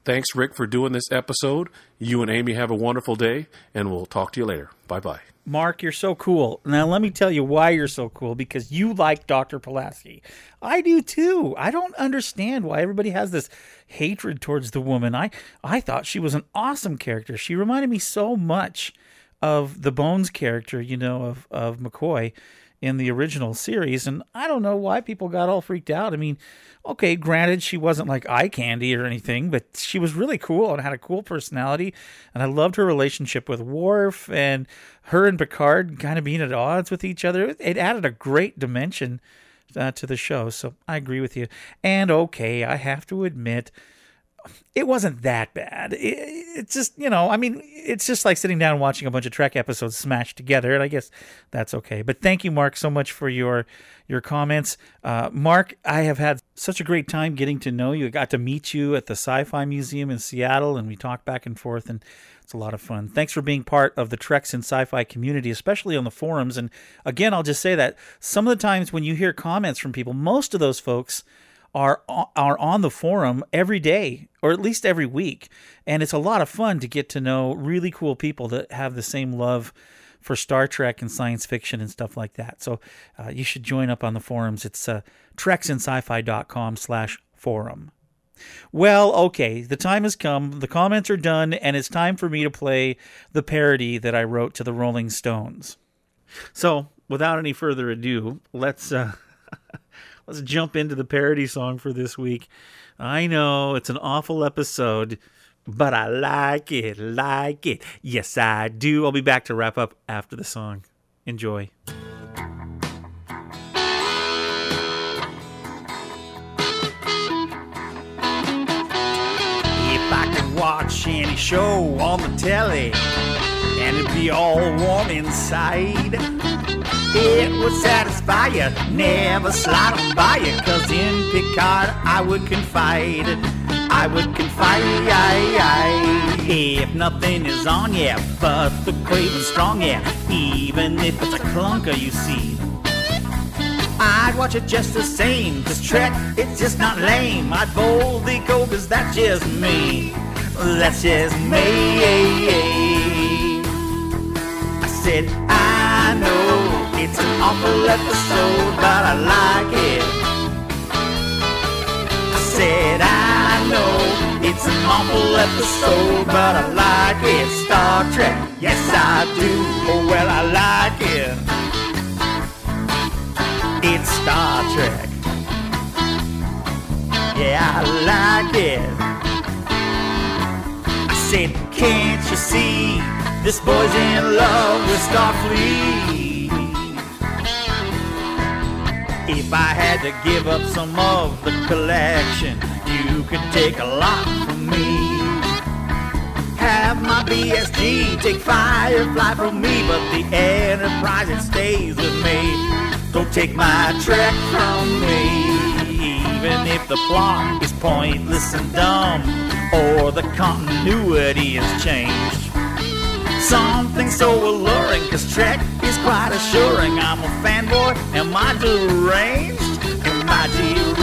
thanks Rick for doing this episode. You and Amy have a wonderful day and we'll talk to you later. Bye-bye. Mark, you're so cool. Now, let me tell you why you're so cool because you like Dr. Pulaski. I do too. I don't understand why everybody has this hatred towards the woman. I, I thought she was an awesome character. She reminded me so much of the Bones character, you know, of, of McCoy in the original series. And I don't know why people got all freaked out. I mean, okay, granted, she wasn't like eye candy or anything, but she was really cool and had a cool personality. And I loved her relationship with Worf and her and Picard kind of being at odds with each other. It added a great dimension uh, to the show. So I agree with you. And okay, I have to admit, it wasn't that bad. It, it's just, you know, I mean, it's just like sitting down and watching a bunch of Trek episodes smashed together, and I guess that's okay. But thank you, Mark, so much for your your comments. Uh, Mark, I have had such a great time getting to know you. I got to meet you at the Sci-Fi Museum in Seattle, and we talked back and forth, and it's a lot of fun. Thanks for being part of the Treks and Sci-Fi community, especially on the forums. And again, I'll just say that some of the times when you hear comments from people, most of those folks are are on the forum every day or at least every week and it's a lot of fun to get to know really cool people that have the same love for Star Trek and science fiction and stuff like that. So uh, you should join up on the forums. It's uh, treksandSciFi.com slash forum. Well, okay, the time has come. The comments are done, and it's time for me to play the parody that I wrote to the Rolling Stones. So, without any further ado, let's uh, let's jump into the parody song for this week. I know it's an awful episode, but I like it, like it. Yes, I do. I'll be back to wrap up after the song. Enjoy. Watch any show on the telly and it'd be all warm inside. It would satisfy you. Never slide on by you, cause in Picard I would confide. I would confide. If nothing is on, yeah, but the craving's strong, yeah. Even if it's a clunker, you see. I'd watch it just the same, cause Trek, it's just not lame. I'd boldly go, cause that's just me. That's just me. I said, I know it's an awful episode, but I like it. I said, I know it's an awful episode, but I like it. Star Trek, yes I do. Oh, well, I like it. It's Star Trek. Yeah, I like it. I said, can't you see? This boy's in love with Starfleet. If I had to give up some of the collection, you could take a lot from me. Have my BSG, take Firefly from me, but the Enterprise it stays with me. Don't take my Trek from me, even if the plot is pointless and dumb, or the continuity has changed. Something so alluring, cause Trek is quite assuring. I'm a fanboy, am I deranged? Am I deranged?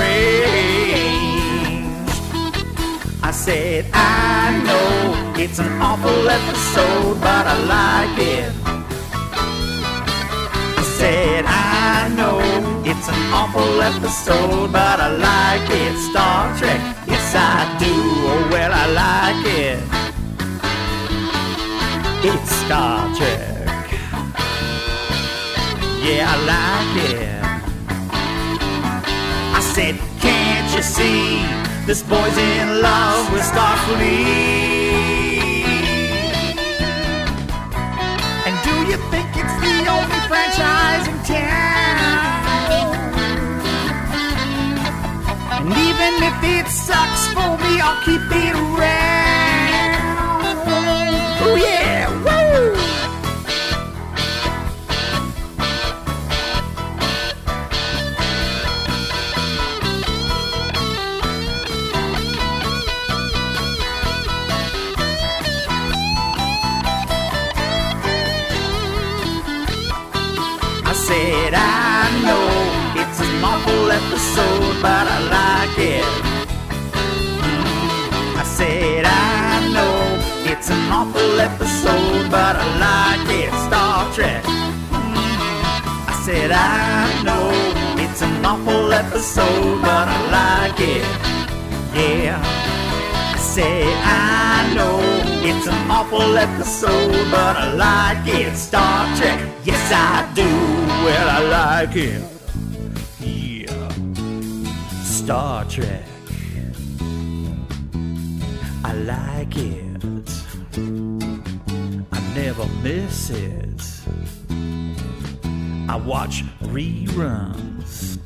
I said, I know it's an awful episode, but I like it. I said, I know it's an awful episode, but I like it. Star Trek, yes I do. Oh, well, I like it. It's Star Trek. Yeah, I like it. I said, can't you see? This boy's in love with Starfleet. And do you think it's the only franchise in town? And even if it sucks for me, I'll keep it around. Oh yeah, said I know it's an awful episode, but I like it. It's an awful episode, but I like it. Star Trek. I said I know it's an awful episode, but I like it. Yeah. I say I know it's an awful episode, but I like it. Star Trek. Yes, I do. Well, I like it. Yeah. Star Trek. I like it. Never miss it. I watch reruns.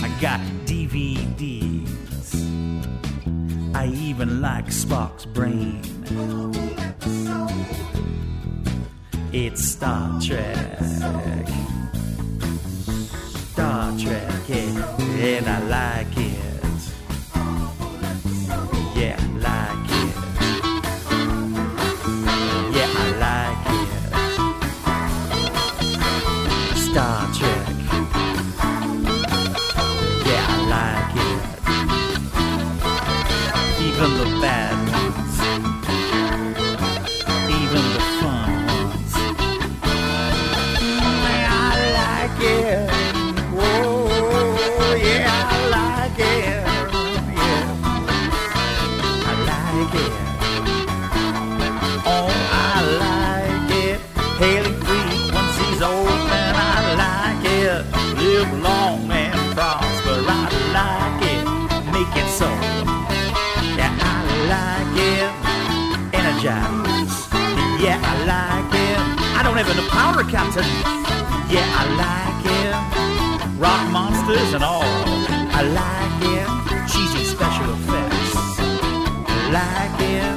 I got DVDs. I even like Spock's brain. It's Star Trek. Star Trek, yeah, and I like it. Yeah, powder, Captain. Yeah, I like it. Rock monsters and all. I like it. Cheesy special effects. Like it.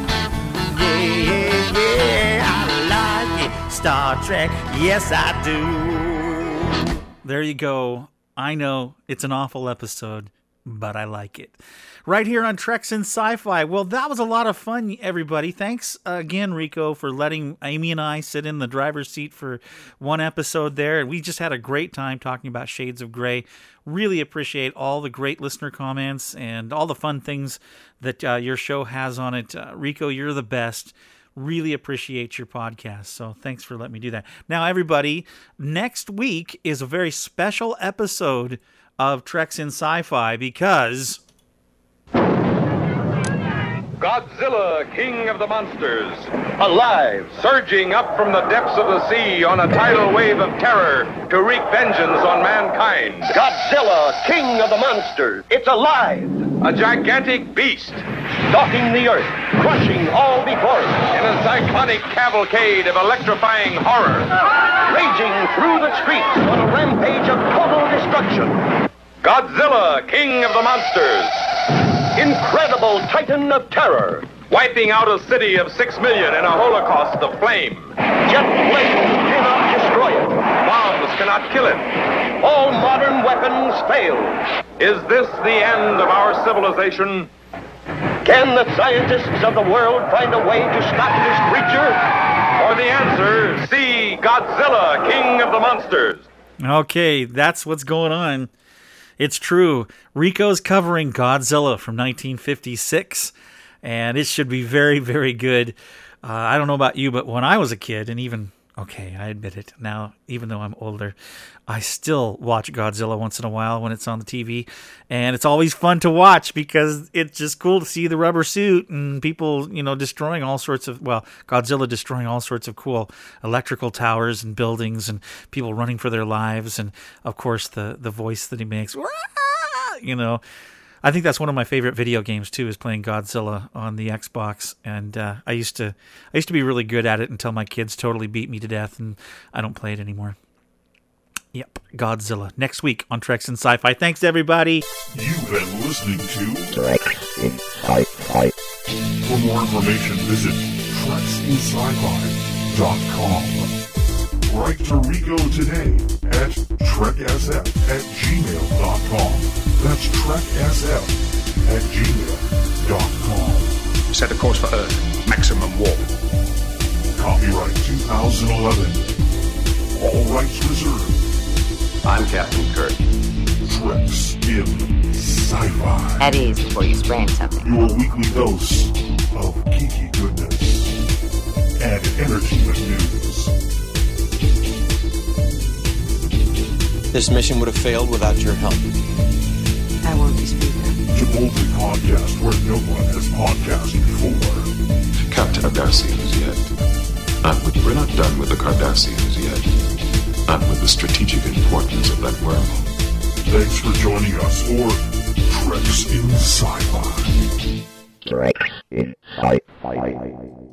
Yeah, yeah, yeah. I like it. Star Trek. Yes, I do. There you go. I know it's an awful episode, but I like it. Right here on Treks in Sci-Fi. Well, that was a lot of fun, everybody. Thanks again, Rico, for letting Amy and I sit in the driver's seat for one episode there. And We just had a great time talking about Shades of Grey. Really appreciate all the great listener comments and all the fun things that uh, your show has on it. Uh, Rico, you're the best really appreciate your podcast. So thanks for letting me do that. Now, everybody, next week is a very special episode of Treks in Sci Fi because. Godzilla, king of the monsters, alive, surging up from the depths of the sea on a tidal wave of terror to wreak vengeance on mankind. Godzilla, king of the monsters, it's alive! A gigantic beast, Stalking the earth, crushing all before it. in a cyclonic cavalcade of electrifying horror. Raging through the streets on a rampage of total destruction. Godzilla, king of the monsters, Incredible titan of terror. wiping out a city of six million in a holocaust of flame. Jet planes cannot destroy it. Bombs cannot kill it. All modern weapons fail. Is this the end of our civilization? Can the scientists of the world find a way to stop this creature? For the answer, see Godzilla, king of the monsters. Okay, that's what's going on. It's true. Rico's covering Godzilla from 1956, and it should be very, very good. Uh, I don't know about you, but when I was a kid, and even, okay, I admit it now, even though I'm older, I still watch Godzilla once in a while when it's on the TV. And it's always fun to watch because it's just cool to see the rubber suit and people, you know, destroying all sorts of, well, Godzilla destroying all sorts of cool electrical towers and buildings and people running for their lives. And of course, the, the voice that he makes, you know. I think that's one of my favorite video games too. Is playing Godzilla on the Xbox, and uh, I used to I used to be really good at it until my kids totally beat me to death, and I don't play it anymore. Yep, Godzilla next week on Treks and Sci-Fi. Thanks everybody. You've been listening to Treks in Sci-Fi. For more information, visit treksinsci-fi.com. Write to Rico today at treksf at gmail.com. That's treksf at gmail.com. Set a course for Earth. Maximum warp. Copyright 2011. All rights reserved. I'm Captain Kirk. Treks in Sci-Fi. At ease before you sprain something. Your weekly dose of geeky goodness and entertainment news. This mission would have failed without your help. I won't dispute that. Chipotle podcast where no one has podcasted before. Captain Cardassians yet. Not with, we're not done with the Cardassians yet. Not with the strategic importance of that world. Thanks for joining us for Treks in Sci-Fi. Treks in Sci-Fi.